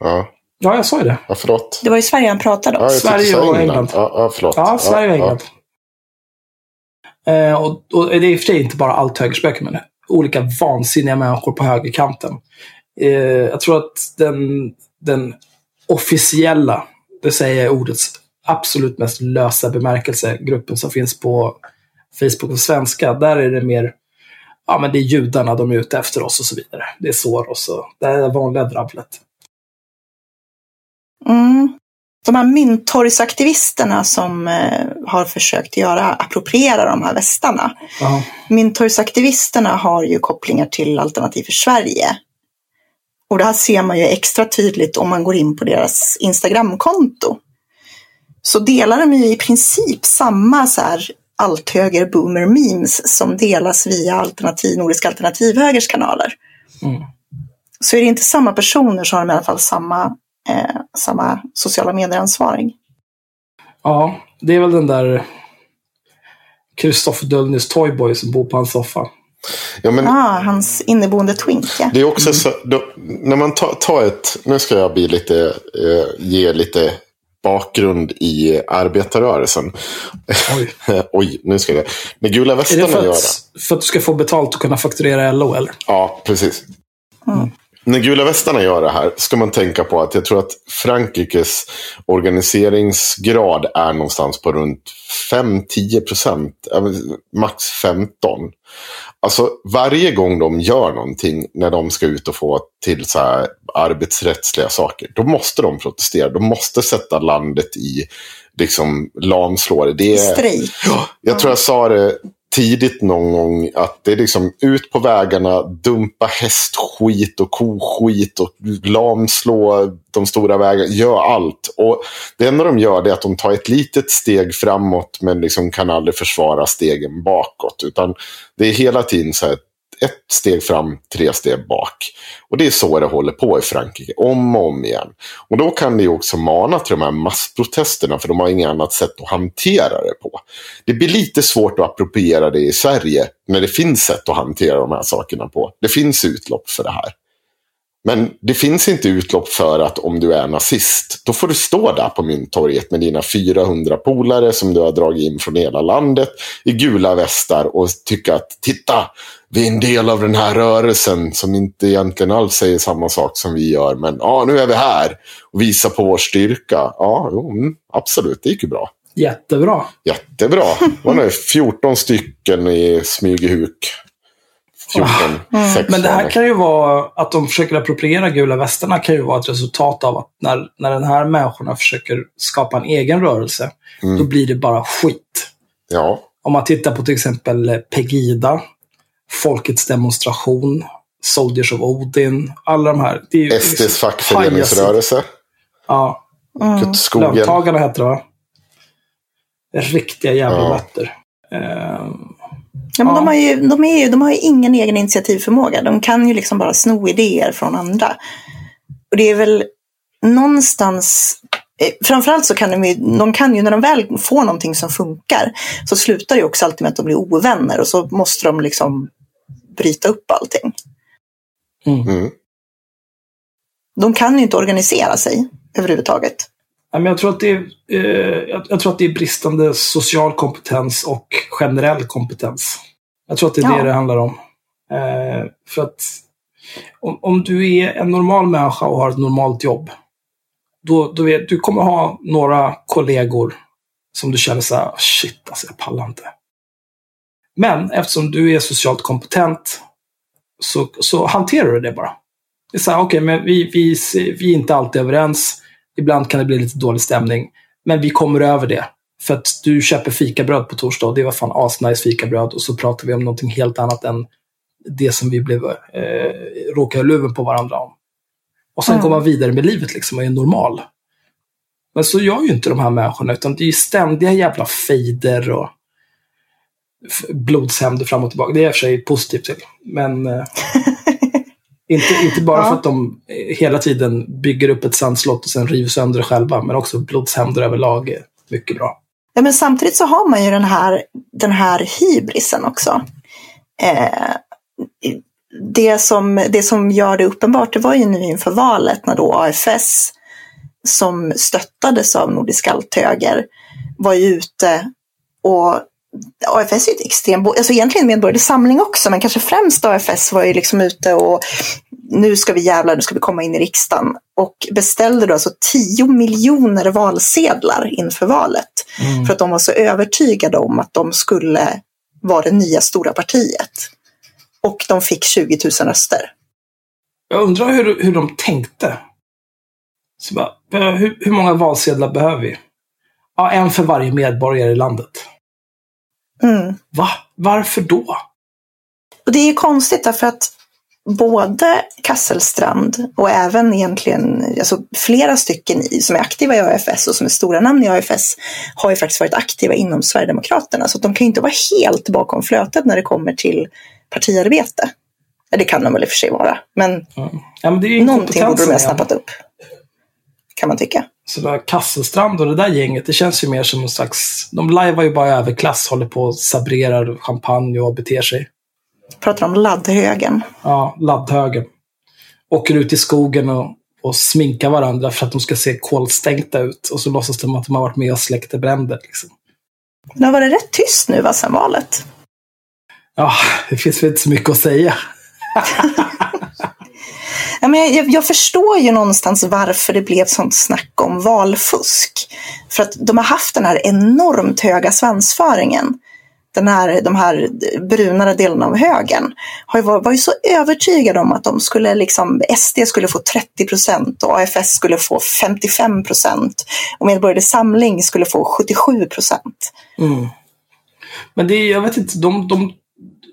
Ja, Ja, jag sa ju det. ja förlåt. Det var ju Sverige han pratade om. Ja, Sverige och England. Ja, ja, förlåt. Ja, Sverige och ja, England. Eh, och, och det är i och för sig inte bara allt högerspöken, men olika vansinniga människor på högerkanten. Eh, jag tror att den, den officiella, det säger jag ordets absolut mest lösa bemärkelse, gruppen som finns på Facebook och svenska, där är det mer Ja, men det är judarna de är ute efter oss och så vidare. Det är Soros och det är vanliga drabblet. Mm. De här mynttorgsaktivisterna som eh, har försökt göra, appropriera de här västarna. Ja. Mynttorgsaktivisterna har ju kopplingar till Alternativ för Sverige. Och det här ser man ju extra tydligt om man går in på deras Instagramkonto. Så delar de ju i princip samma så här althöger boomer memes som delas via alternativ, Nordiska alternativhögers kanaler. Mm. Så är det inte samma personer så har de i alla fall samma, eh, samma sociala medier-ansvarig. Ja, det är väl den där Kristoffer Dullnys Toyboy som bor på hans soffa. Ja, men Ah, hans inneboende twinke. det är också så, då, när man tar, tar ett, nu ska jag bli lite, eh, ge lite bakgrund i arbetarrörelsen. Oj. Oj, nu ska jag När gula Är det västarna för gör det. att, för att du ska få betalt och kunna fakturera LO, eller? Ja, precis. Mm. När gula västarna gör det här ska man tänka på att jag tror att Frankrikes organiseringsgrad är någonstans på runt 5-10 procent. Max 15. Alltså varje gång de gör någonting när de ska ut och få till så här arbetsrättsliga saker. Då måste de protestera. De måste sätta landet i liksom lamslå det. Är, Strejk. jag tror jag sa det tidigt någon gång att det är liksom ut på vägarna, dumpa hästskit och koskit och lamslå de stora vägarna. Gör allt. Och det enda de gör är att de tar ett litet steg framåt men liksom kan aldrig försvara stegen bakåt. Utan det är hela tiden så här ett steg fram, tre steg bak. Och det är så det håller på i Frankrike, om och om igen. Och då kan det ju också mana till de här massprotesterna, för de har inget annat sätt att hantera det på. Det blir lite svårt att appropriera det i Sverige, när det finns sätt att hantera de här sakerna på. Det finns utlopp för det här. Men det finns inte utlopp för att om du är nazist, då får du stå där på Mynttorget med dina 400 polare som du har dragit in från hela landet i gula västar och tycka att titta, vi är en del av den här rörelsen som inte egentligen alls säger samma sak som vi gör. Men ja, nu är vi här och visar på vår styrka. Ja, jo, mm, absolut, det gick ju bra. Jättebra. Jättebra. Det var nu 14 stycken i Smygehuk. 14, sex Men det här kan ju vara, att de försöker appropriera gula västarna kan ju vara ett resultat av att när, när den här människorna försöker skapa en egen rörelse, då blir det bara skit. Ja, Om man tittar på till exempel Pegida, Folkets demonstration, Soldiers of Odin, alla de här. Det är ju SDs liksom fackföreningsrörelse. Ja, Mm. Skogen. löntagarna heter det va? Riktiga jävla Ja. rötter. Ehm, Ja, men Ja. de, har ju, de, är ju, de har ju ingen egen initiativförmåga. De kan ju liksom bara sno idéer från andra. Och det är väl någonstans eh, Framförallt så kan de ju, de kan ju, när de väl får någonting som funkar, så slutar det ju också alltid med att de blir ovänner och så måste de liksom bryta upp allting. Mm. De kan ju inte organisera sig överhuvudtaget. Ja, men jag, tror att det är, eh, jag, jag tror att det är bristande social kompetens och generell kompetens. Jag tror att det är Ja. det det handlar om. Eh, för att om, om du är en normal människa och har ett normalt jobb, då, då vet, du kommer ha några kollegor som du känner så här, shit alltså jag pallar inte. Men eftersom du är socialt kompetent så, så hanterar du det bara. Det är så här, okej, men vi, vi, vi är inte alltid överens. Ibland kan det bli lite dålig stämning. Men vi kommer över det. För att du köper fikabröd på torsdag och det var fan asnice fikabröd. Och så pratar vi om någonting helt annat än det som vi blev eh, råkade luven på varandra om. Och sen Mm. går man vidare med livet liksom och är normal. Men så gör ju inte de här människorna, utan det är ju ständiga jävla fejder och blodshämnder fram och tillbaka. Det är jag i och för sig positivt till. Men eh, inte, inte bara Ja. för att de eh, hela tiden bygger upp ett sandslott och sen river sönder det själva, men också blodshämnder överlag är mycket bra. Ja, men samtidigt så har man ju den här, den här hybrisen också. Eh, det, som, det som gör det uppenbart, det var ju nu inför valet när då AFS, som stöttades av Nordisk Althöger, var ju ute och AFS är ju ett extremt, alltså egentligen Medborgerlig Samling också, men kanske främst AFS var ju liksom ute och nu ska vi jävlar, nu ska vi komma in i riksdagen. Och beställde då alltså 10 miljoner valsedlar inför valet. För att de var så övertygade om att de skulle vara det nya stora partiet. Och de fick 20 000 röster. Jag undrar hur, hur de tänkte. Så bara, "Eh, hur, hur många valsedlar behöver vi? Ja, en för varje medborgare i landet. Mm. Va? Varför då? Och det är ju konstigt därför att både Kasselstrand och även egentligen alltså flera stycken i, som är aktiva i AFS och som är stora namn i AFS har ju faktiskt varit aktiva inom Sverigedemokraterna. Så de kan ju inte vara helt bakom flötet när det kommer till partiarbete. Det kan de väl i och för sig vara, men, Ja, men det är ju någonting borde de ha snappat upp. Kan man tycka. Så där Kasselstrand och det där gänget, det känns ju mer som en slags... De lajvar ju bara överklass, håller på och sabrerar champagne och beter sig. Pratar om laddhögen. Ja, laddhögen. Åker ut i skogen och, och sminkar varandra för att de ska se kolstänkta ut. Och så låtsas de att de har varit med och släckt bränder. Liksom. Det har varit rätt tyst nu va, sen valet. Ja, det finns väl inte så mycket att säga. Ja, men jag, jag förstår ju någonstans varför det blev sånt snack om valfusk. För att de har haft den här enormt höga svansföringen. Den här, de här brunare delarna av högen har ju var, var ju så övertygade om att de skulle liksom, SD skulle få 30 procent och AFS skulle få 55 procent och Medborgerlig Samling skulle få 77 procent. Mm. Men det är, jag vet inte, de, de,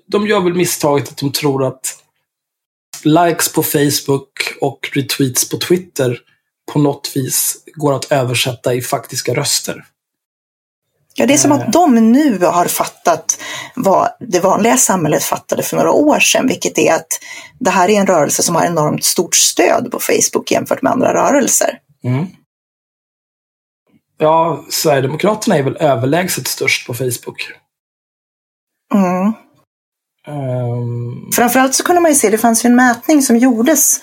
de gör väl misstaget att de tror att likes på Facebook och retweets på Twitter på något vis går att översätta i faktiska röster. Ja, det är som att de nu har fattat vad det vanliga samhället fattade för några år sedan, vilket är att det här är en rörelse som har enormt stort stöd på Facebook jämfört med andra rörelser. Mm. Ja, Sverigedemokraterna är väl överlägset störst på Facebook. Mm. Ehm, Framförallt så kunde man ju se, det fanns ju en mätning som gjordes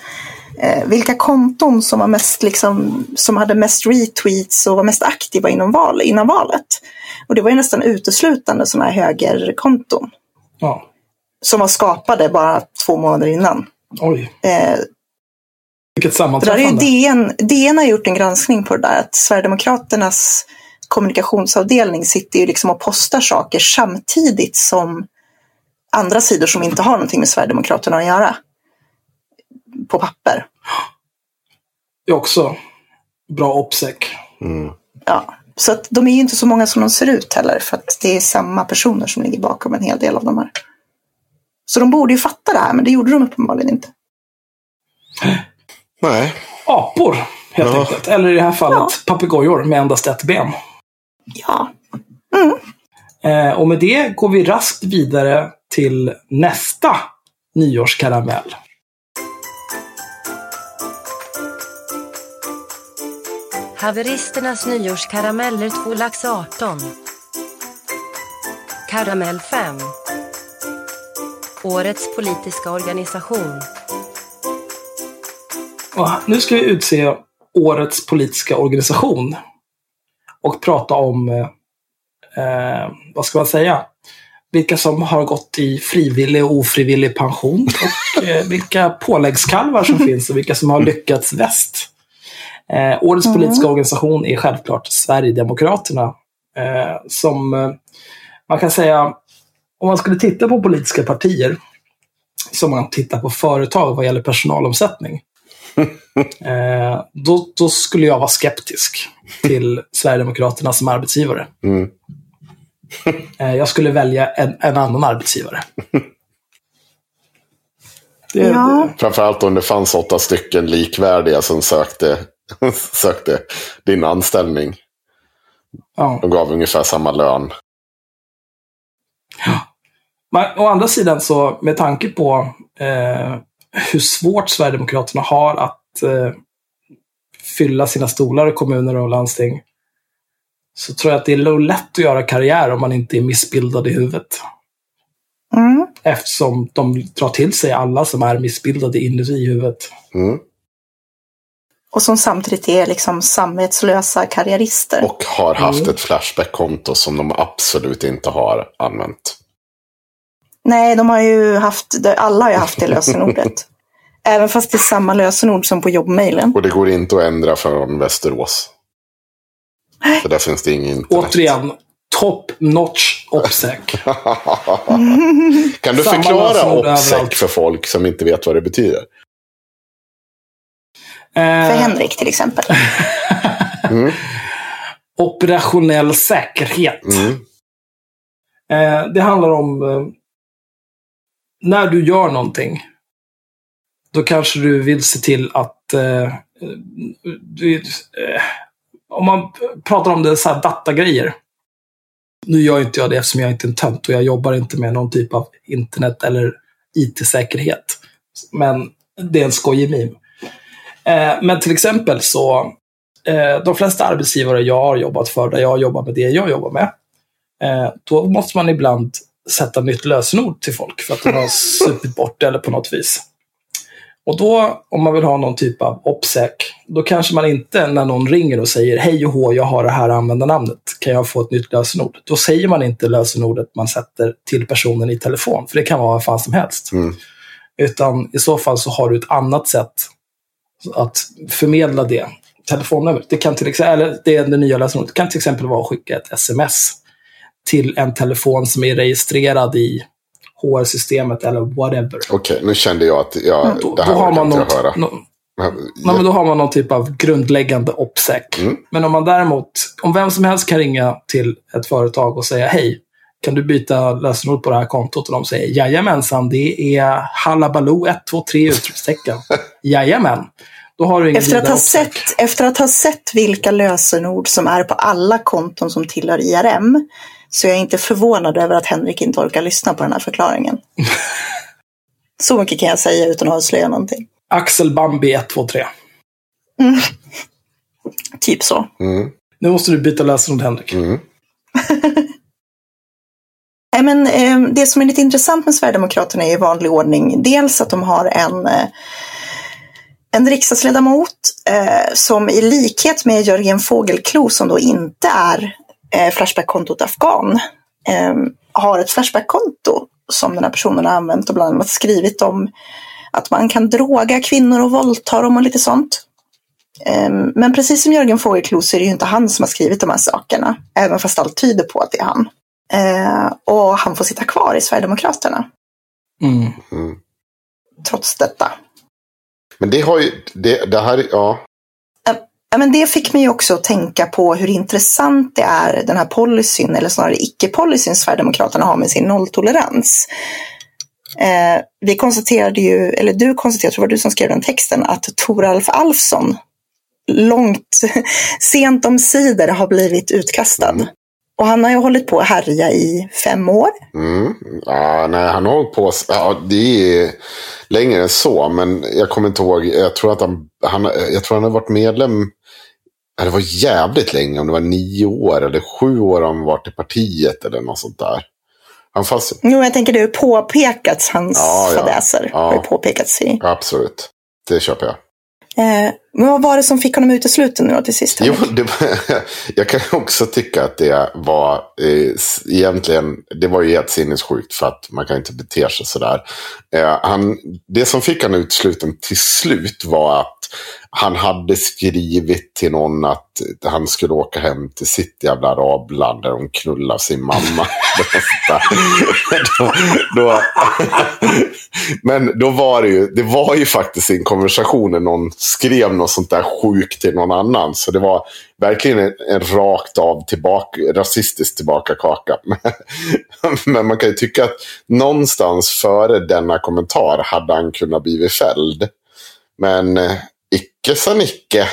eh, vilka konton som, var mest, liksom, som hade mest retweets och var mest aktiva inom val, innan valet. Och det var ju nästan uteslutande sådana här högerkonton ja, som var skapade bara två månader innan. oj. Eh, Vilket där är sammanträffande. DN, DN har gjort en granskning på det där, att Sverigedemokraternas kommunikationsavdelning sitter ju liksom och postar saker samtidigt som andra sidor som inte har någonting med Sverigedemokraterna att göra. På papper. Det är också bra obsec. Mm. Ja. Så att de är ju inte så många som de ser ut heller, för att det är samma personer som ligger bakom en hel del av de här. Så de borde ju fatta det här, men det gjorde de uppenbarligen inte. Nej. Apor, helt Ja. enkelt. Eller i det här fallet papegojor med endast ett ben. Ja, Eh, och med det går vi raskt vidare till nästa nyårskaramell. Haveristernas nyårskarameller 2 lax 18. Karamell 5. Årets politiska organisation. Och nu ska vi utse årets politiska organisation. Och prata om, eh, vad ska man säga, vilka som har gått i frivillig och ofrivillig pension. Och eh, vilka påläggskalvar som finns och vilka som har lyckats väst. Eh, årets Mm. politiska organisation är självklart Sverigedemokraterna. Eh, som eh, man kan säga, om man skulle titta på politiska partier, som man tittar på företag vad gäller personalomsättning. Eh, då, då skulle jag vara skeptisk till Sverigedemokraterna som arbetsgivare. Mm. Eh, jag skulle välja en, en annan arbetsgivare. Det, Ja. Framförallt om det fanns åtta stycken likvärdiga som sökte, sökte din anställning. ja. De gav ungefär samma lön. Men å andra sidan så, med tanke på eh, hur svårt Sverigedemokraterna har att eh, fylla sina stolar i kommuner och landsting, så tror jag att det är lätt att göra karriär om man inte är missbildad i huvudet. mm. Eftersom de drar till sig alla som är missbildade inuti huvudet. Mm. Och som samtidigt är liksom samvetslösa karriärister. Och har haft ett Flashback-konto som de absolut inte har använt. Nej, de har ju haft, alla har ju haft det lösenordet. Även fast det är samma lösenord som på jobbmailen. Och det går inte att ändra från Västerås. Så där finns det ingen internet. Återigen, top notch obsec. kan du Samma förklara OPSEC överallt. för folk som inte vet vad det betyder? För Eh, Henrik till exempel. operationell säkerhet. Mm. Eh, det handlar om eh, när du gör någonting då kanske du vill se till att eh, du, eh, om man pratar om det så här datagrejer. Nu gör inte jag det eftersom jag inte är en tönt och jag jobbar inte med någon typ av internet eller IT-säkerhet. Men det är en skojig meme. Eh, men till exempel så, eh, de flesta arbetsgivare jag har jobbat för, där jag jobbar med det jag jobbar med, eh, då måste man ibland sätta nytt lösenord till folk för att de har supit bort det eller på något vis. Och då, om man vill ha någon typ av OPSEC, då kanske man inte när någon ringer och säger hej och hå, jag har det här användarnamnet, kan jag få ett nytt lösenord? Då säger man inte lösenordet man sätter till personen i telefon, för det kan vara vad fan som helst. Mm. Utan i så fall så har du ett annat sätt att förmedla det telefonnumret. Det kan till exempel, eller det är det nya lösenordet. Det kan till exempel vara att skicka ett sms till en telefon som är registrerad i HR-systemet eller whatever. Okej, nu kände jag att jag, Ja, då, det här då, har man inte något, jag höra. nå- Men- nej, men då har man någon typ av grundläggande OPSEC. Mm. Men om man däremot, om vem som helst kan ringa till ett företag och säga hej, kan du byta lösenord på det här kontot? Och de säger jajamensan, det är halabaloo 123 utropstecken. Jajamän. Då har du ingen Efter att, ha sett, efter att ha sett vilka lösenord som är på alla konton som tillhör IRM så är jag inte förvånad över att Henrik inte orkar lyssna på den här förklaringen. så mycket kan jag säga utan att avslöja någonting. Axel Bambi 123. Typ så. Mm, Nu måste du byta lösenord Henrik. mm. Nej, men, eh, det som är lite intressant med Sverigedemokraterna är i vanlig ordning dels att de har en, eh, en riksdagsledamot eh, som i likhet med Jörgen Fågelklo som då inte är eh, Flashback-kontot Afghan eh, har ett Flashback-konto som den här personen har använt och bland annat skrivit om att man kan droga kvinnor och våldta dem och lite sånt. Eh, Men precis som Jörgen Fågelklo så är det ju inte han som har skrivit de här sakerna, även fast allt tyder på att det är han. Eh, och han får sitta kvar i Sverigedemokraterna Mm. Mm. trots detta. Men det har ju, det, det här, ja. Ja, men det fick mig också att tänka på hur intressant det är, den här policyn, eller snarare icke-policyn Sverigedemokraterna har med sin nolltolerans. Eh, vi konstaterade ju, eller du konstaterade, tror det var du som skrev den texten, att Toralf Alfsson långt, sent om sidor har blivit utkastad. Mm. Och han har ju hållit på att härja i fem år. Mm. ja nej, han har hållit på, ja, det är längre än så, men jag kommer inte ihåg, jag tror att han, han, jag tror han har varit medlem, ja, det var jävligt länge, om det var nio år eller sju år har han varit i partiet eller något sånt där. Han fanns, Jo, jag tänker det har påpekats, hans Ja, ja. fadäser. Ja. Har ju påpekats i. absolut, det köper jag. Eh, men vad var det som fick honom utesluten nu då till sist? Jo, Henrik? var, jag kan också tycka att det var eh, egentligen, det var ju helt sinnessjukt för att man kan inte bete sig sådär. Eh, han, det som fick honom utesluten till slut var att han hade skrivit till någon att han skulle åka hem till sitt jävla arabland där de knullar sin mamma. då, då, men då var det ju, det var ju faktiskt i en konversation när någon skrev något sånt där sjukt till någon annan. Så det var verkligen en, en rakt av tillbaka, rasistisk tillbakakaka. Men man kan ju tycka att någonstans före denna kommentar hade han kunnat blivit fälld. Men eh, sa Nicke.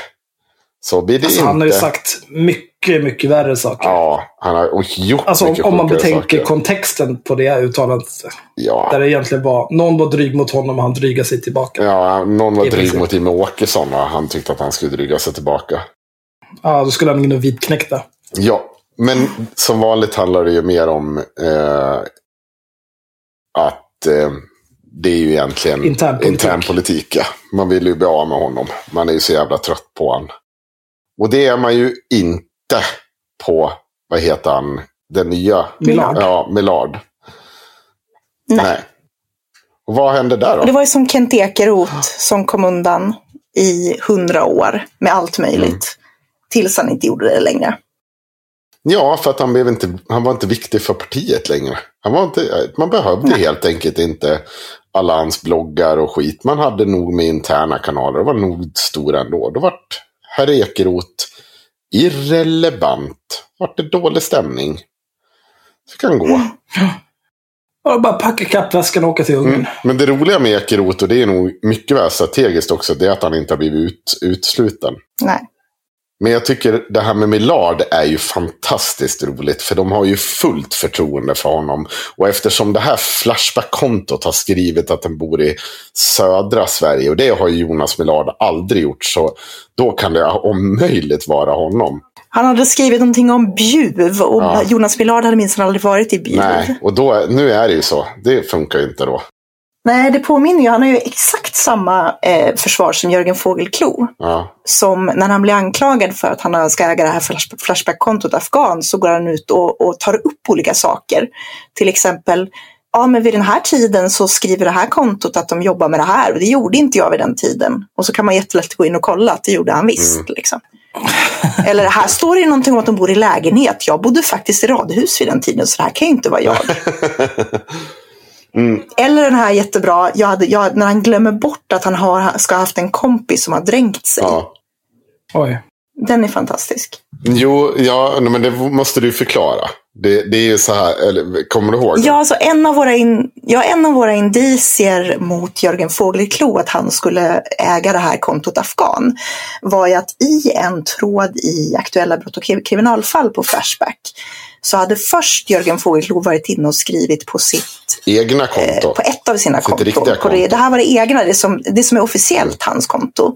Så blir det Alltså, inte. han har ju sagt mycket, mycket värre saker. Ja, han har gjort Alltså om, mycket om man betänker saker. kontexten på det uttalandet. Ja. Där det egentligen var, någon var dryg mot honom och han drygade sig tillbaka. Ja, Ja, någon var I dryg mot Jimmie Åkesson och han tyckte att han skulle dryga sig tillbaka. då skulle han in och vitknäckta. Ja, men som vanligt handlar det ju mer om eh, att eh, det är ju egentligen Internpolitik. internpolitik. Ja. Man vill ju bli av med honom. Man är ju så jävla trött på honom. Och det är man ju inte på, vad heter han, den nya? Millard. Ja, Millard. Nej. Och vad hände där Och det då? var ju som Kent Ekeroth som kom undan i hundra år med allt möjligt. Mm. Tills han inte gjorde det längre. Ja, för att han, blev inte, han var inte viktig för partiet längre. Han var inte, man behövde helt enkelt inte alla hans bloggar och skit. Man hade nog med interna kanaler. Det var nog stora ändå. Då vart herr Ekeroth irrelevant. Vart det dålig stämning. Så kan gå. Och bara packa kappväskan och åka till Ungern. Mm. Men det roliga med Ekeroth, och det är nog mycket väl strategiskt också, det är att han inte har blivit ut, utsluten. Nej. Men jag tycker det här med Millard är ju fantastiskt roligt. För de har ju fullt förtroende för honom. Och eftersom det här Flashback-kontot har skrivit att den bor i södra Sverige. Och det har ju Jonas Millard aldrig gjort. Så då kan det om möjligt vara honom. Han hade skrivit någonting om Bjuv och Ja. Jonas Millard hade minst aldrig varit i Bjuv. Nej, och då, nu är det ju så. Det funkar ju inte då. Nej, det påminner ju. Han har ju exakt samma eh, försvar som Jörgen Fågelklo. Ja, Som när han blir anklagad för att han ska äga det här flash- Flashback-kontot Afghan så går han ut och, och tar upp olika saker. Till exempel, ja men vid den här tiden så skriver det här kontot att de jobbar med det här och det gjorde inte jag vid den tiden. Och så kan man jättelätt gå in och kolla att det gjorde han visst. Liksom. Eller här står det någonting om att de bor i lägenhet. Jag bodde faktiskt i radhus vid den tiden så det här kan ju inte vara jag. Eller den här jättebra, jag hade, jag, när han glömmer bort att han har, ska ha haft en kompis som har dränkt sig. ja. Oj. Den är fantastisk. Jo, ja, men det måste du förklara. Det, det är ju så här, eller kommer du ihåg? Ja, alltså en av våra, in, ja, en av våra indicier mot Jörgen Fågelklo att han skulle äga det här kontot Afghan var ju att i en tråd i aktuella brott och kriminalfall på Flashback så hade först Jörgen Fågelklo varit inne och skrivit på sitt Egna konto. Eh, på ett av sina Sitt konton. riktiga På det, konto. det här var det egna, det som, det som är officiellt hans konto.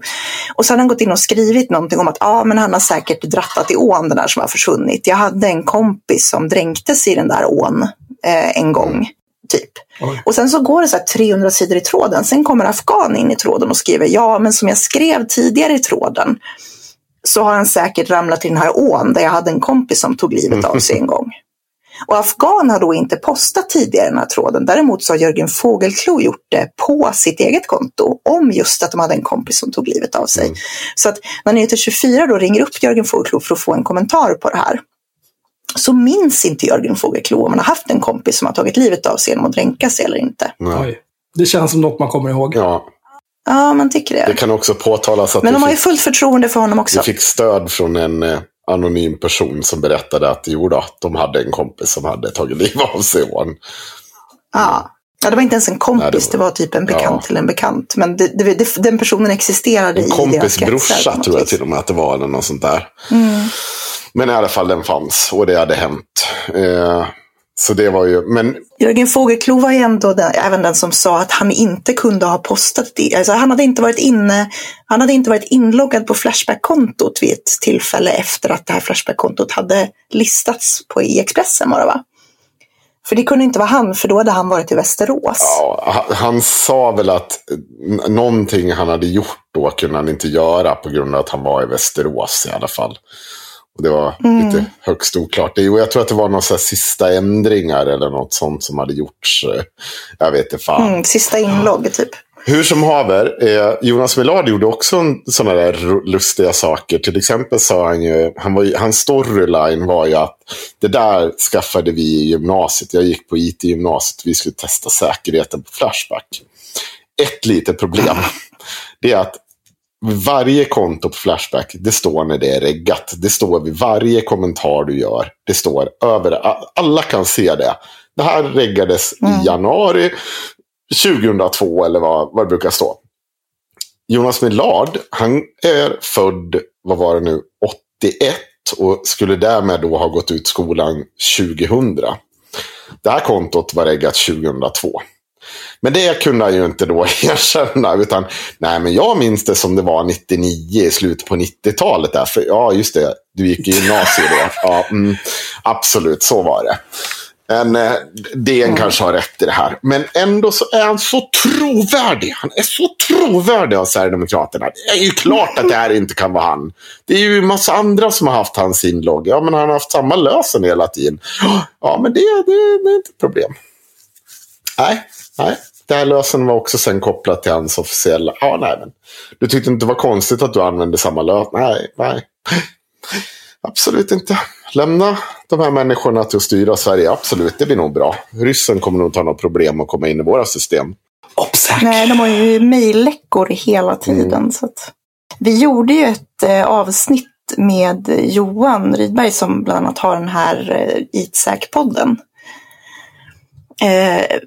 Och så hade han gått in och skrivit någonting om att ah, men han har säkert drattat i ån den där som har försvunnit. Jag hade en kompis som dränktes i den där ån eh, en gång. Typ. Oj. Och sen så går det så här 300 sidor i tråden. Sen kommer Afghan in i tråden och skriver ja, men som jag skrev tidigare i tråden så har han säkert ramlat i den här ån där jag hade en kompis som tog livet av sig en gång. Och Afghan har då inte postat tidigare den här tråden. Däremot så har Jörgen Fågelklo gjort det på sitt eget konto om just att de hade en kompis som tog livet av sig. Så att när Nyheter 24 då ringer upp Jörgen Fågelklo för att få en kommentar på det här så minns inte Jörgen Fågelklo om han har haft en kompis som har tagit livet av sig genom att dränka sig eller inte. Nej. Det känns som något man kommer ihåg. Ja, Ja, man tycker det. det kan också påtalas att Men de har ju fullt förtroende för honom också. du fick stöd från en eh, anonym person som berättade att jo då, de hade en kompis som hade tagit livet av sig i ån. Ja. Ja, det var inte ens en kompis, Nej, det, det var... var- typ en bekant Ja. till en bekant. Men det, det, den personen existerade En i kompis brorsa tror jag till och med att det var, eller något sånt där. Mm. Men i alla fall den fanns och det hade hänt. Eh, så det var ju, men Jörgen Fågelklo var ändå den, även den som sa att han inte kunde ha postat det. Alltså han hade inte varit inne, han hade inte varit inloggad på Flashback-kontot vid ett tillfälle efter att det här Flashback-kontot hade listats på i Expressen var det va? För det kunde inte vara han, för då hade han varit i Västerås. ja, han, sa väl att någonting han hade gjort då kunde han inte göra på grund av att han var i Västerås i alla fall. Och det var Mm. lite högst oklart. Och jag tror att det var några sista ändringar eller något sånt som hade gjorts. Jag vet inte fan. Mm, sista inlogg typ. Hur som haver, eh, Jonas Millard gjorde också en, såna där lustiga saker. Till exempel sa han ju, han var ju, hans storyline var ju att det där skaffade vi i gymnasiet. Jag gick på IT-gymnasiet, vi skulle testa säkerheten på Flashback. Ett litet problem, det är att varje konto på Flashback, det står när det är reggat. Det står vid varje kommentar du gör. Det står över, alla kan se det. Det här reggades i januari 2002 eller vad, vad det brukar stå. Jonas Millard, han är född, vad var det nu, 81 och skulle därmed då ha gått ut skolan 2000. Det här kontot var reggat 2002. Men det kunde han ju inte då erkänna. Utan, nej men jag minns det som det var 99, i slutet på 90-talet. Där. För, ja, just det. Du gick i gymnasiet då. Ja, mm, absolut, så var det. Men eh, DN kanske har rätt i det här. Men ändå så är han så trovärdig. Han är så trovärdig av Sverigedemokraterna. Det är ju klart att det här inte kan vara han. Det är ju en massa andra som har haft hans inlogg. Ja, men han har haft samma lösen hela tiden. Ja, men det, det, det är inte ett problem. Nej, nej. Det här lösen var också sen kopplat till hans officiella... Ja, nej, men du tyckte inte det var konstigt att du använde samma lösen? Nej, nej. Absolut inte. Lämna de här människorna till att styra Sverige. Absolut, det blir nog bra. Ryssen kommer nog inte ha något problem att komma in i våra system. Obsack! Nej, de har ju mejlläckor hela tiden. Mm. Så att... Vi gjorde ju ett eh, avsnitt med Johan Rydberg som bland annat har den här eh, Itsäk-podden. eh,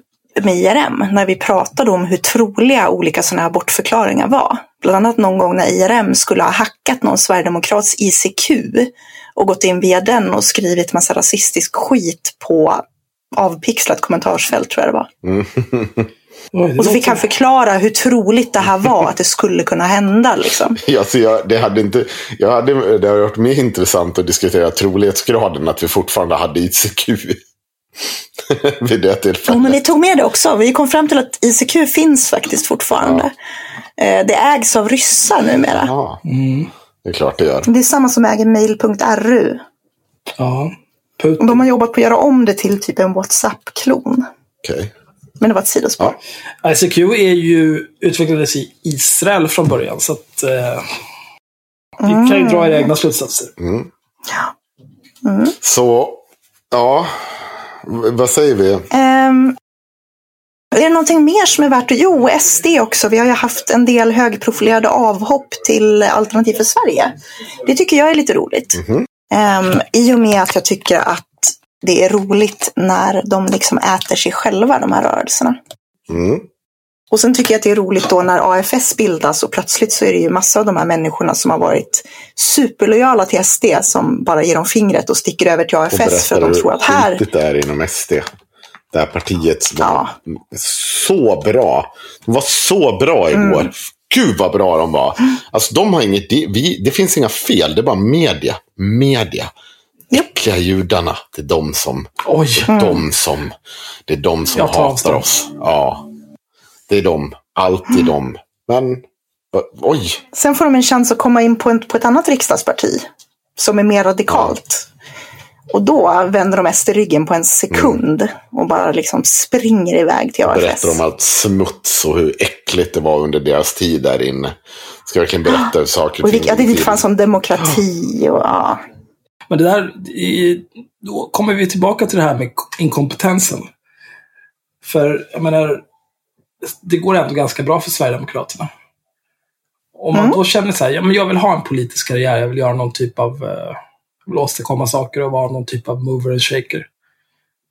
med IRM när vi pratade om hur troliga olika sådana här bortförklaringar var. Bland annat någon gång när IRM skulle ha hackat någon sverigedemokrats ICQ och gått in via den och skrivit massa rasistisk skit på avpixlat kommentarsfält tror jag det var. Det Och så fick han förklara hur troligt det här var, att det skulle kunna hända. Liksom. Alltså jag, det, hade inte, jag hade, det hade varit mer intressant att diskutera trolighetsgraden att vi fortfarande hade ICQ. Vid det Jo, tillfället. men vi tog med det också. Vi kom fram till att ICQ finns faktiskt fortfarande. Eh, Det ägs av ryssar numera. Ja, Mm. det är klart det gör. Det är samma som äger mail.ru. Ja. Och Putin. De har jobbat på att göra om det till typ en WhatsApp-klon. Okej. Men det var ett sidospår. ICQ är ju, utvecklades i Israel från början, så att... Eh, vi kan ju dra era egna slutsatser. Så, ja. Vad säger vi? Ehm, är det någonting mer som är värt att... Jo, SD också. Vi har ju haft en del högprofilerade avhopp till Alternativ för Sverige. Det tycker jag är lite roligt. Ehm, I och med att jag tycker att det är roligt när de liksom äter sig själva, de här rörelserna. Mm. Och sen tycker jag att det är roligt då när AFS bildas och plötsligt så är det ju massa av de här människorna som har varit superlojala till SD som bara ger dem fingret och sticker över till Och AFS för att de tror att här... skitigt det är inom SD. Det här partiet som Ja. var så bra. De var så bra igår. Mm. Gud vad bra de var. Alltså de har inget, det, vi, det finns inga fel, det är bara media. Media. Äckliga judarna, det är de som, Oj. Mm. de som, det är de som hatar oss. Ja. Det är de, alltid de. Men, oj. Sen får de en chans att komma in på, en, på ett annat riksdagsparti som är mer radikalt. Och då vänder de SD ryggen på en sekund och bara liksom springer iväg till AFS. Berättar om allt smuts och hur äckligt det var under deras tid där inne. Ska verkligen berätta hur saker och det, att det inte fanns som demokrati och ja. Men det där, då kommer vi tillbaka till det här med inkompetensen. För, jag menar, det går ändå ganska bra för Sverigedemokraterna. Om man då känner så här, ja men jag vill ha en politisk karriär, jag vill göra någon typ av, eh, jag vill åstadkomma saker och vara någon typ av mover and shaker.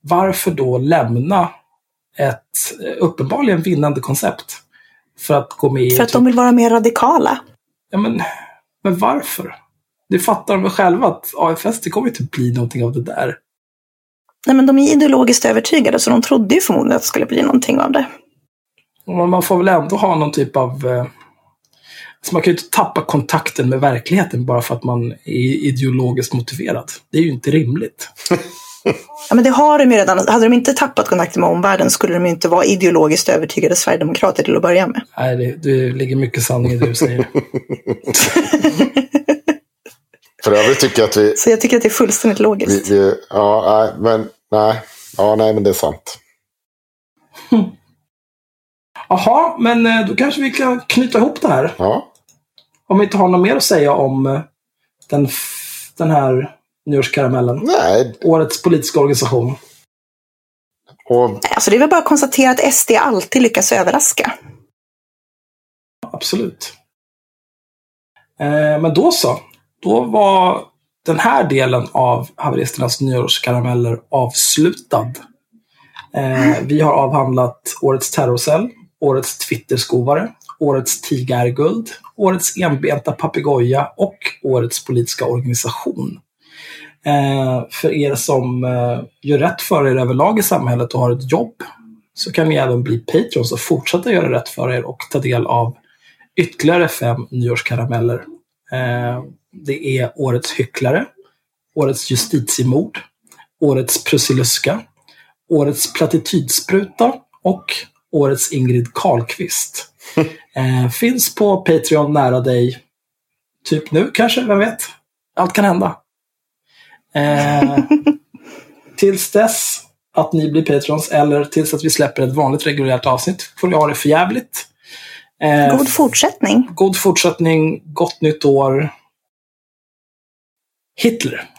Varför då lämna ett eh, uppenbarligen vinnande koncept? För att gå med För att typ- de vill vara mer radikala. Ja, men, men varför? Det fattar de väl själva att AFS, det kommer inte bli någonting av det där. Nej, men de är ideologiskt övertygade så de trodde ju förmodligen att det skulle bli någonting av det. Man får väl ändå ha någon typ av... Eh, så man kan ju inte tappa kontakten med verkligheten bara för att man är ideologiskt motiverad. Det är ju inte rimligt. Ja, men det har de ju redan. Hade de inte tappat kontakten med omvärlden skulle de ju inte vara ideologiskt övertygade sverigedemokrater till att börja med. Nej, det, det ligger mycket sanning i det du säger. För övrigt tycker jag att vi, Så jag tycker att det är fullständigt vi, logiskt. vi ja, nej, men, nej, ja, nej, men det är sant. Jaha, men eh, då kanske vi kan knyta ihop det här. Ja, Om vi inte har något mer att säga om eh, den, den här nyårskaramellen. nej, Årets politiska organisation. och Alltså det är väl bara att konstatera att SD alltid lyckas överraska. Absolut. Eh, men då så. Då var den här delen av haveristernas nyårskarameller avslutad. Eh, vi har avhandlat årets terrorcell, årets Twitterskovare, årets tigerguld, årets enbenta papegoja och årets politiska organisation. Eh, för er som eh, gör rätt för er överlag i samhället och har ett jobb så kan ni även bli patrons och fortsätta göra rätt för er och ta del av ytterligare fem nyårskarameller. Eh, det är Årets hycklare, Årets justitiemord, Årets Prussiluska, Årets platitydspruta och Årets Ingrid Carlqvist. Eh, finns på Patreon nära dig. Typ nu kanske, vem vet? Allt kan hända. Eh, tills dess att ni blir patrons eller tills att vi släpper ett vanligt reguljärt avsnitt får ni ha det för jävligt. Eh, God fortsättning. god fortsättning, gott nytt år. Hitler.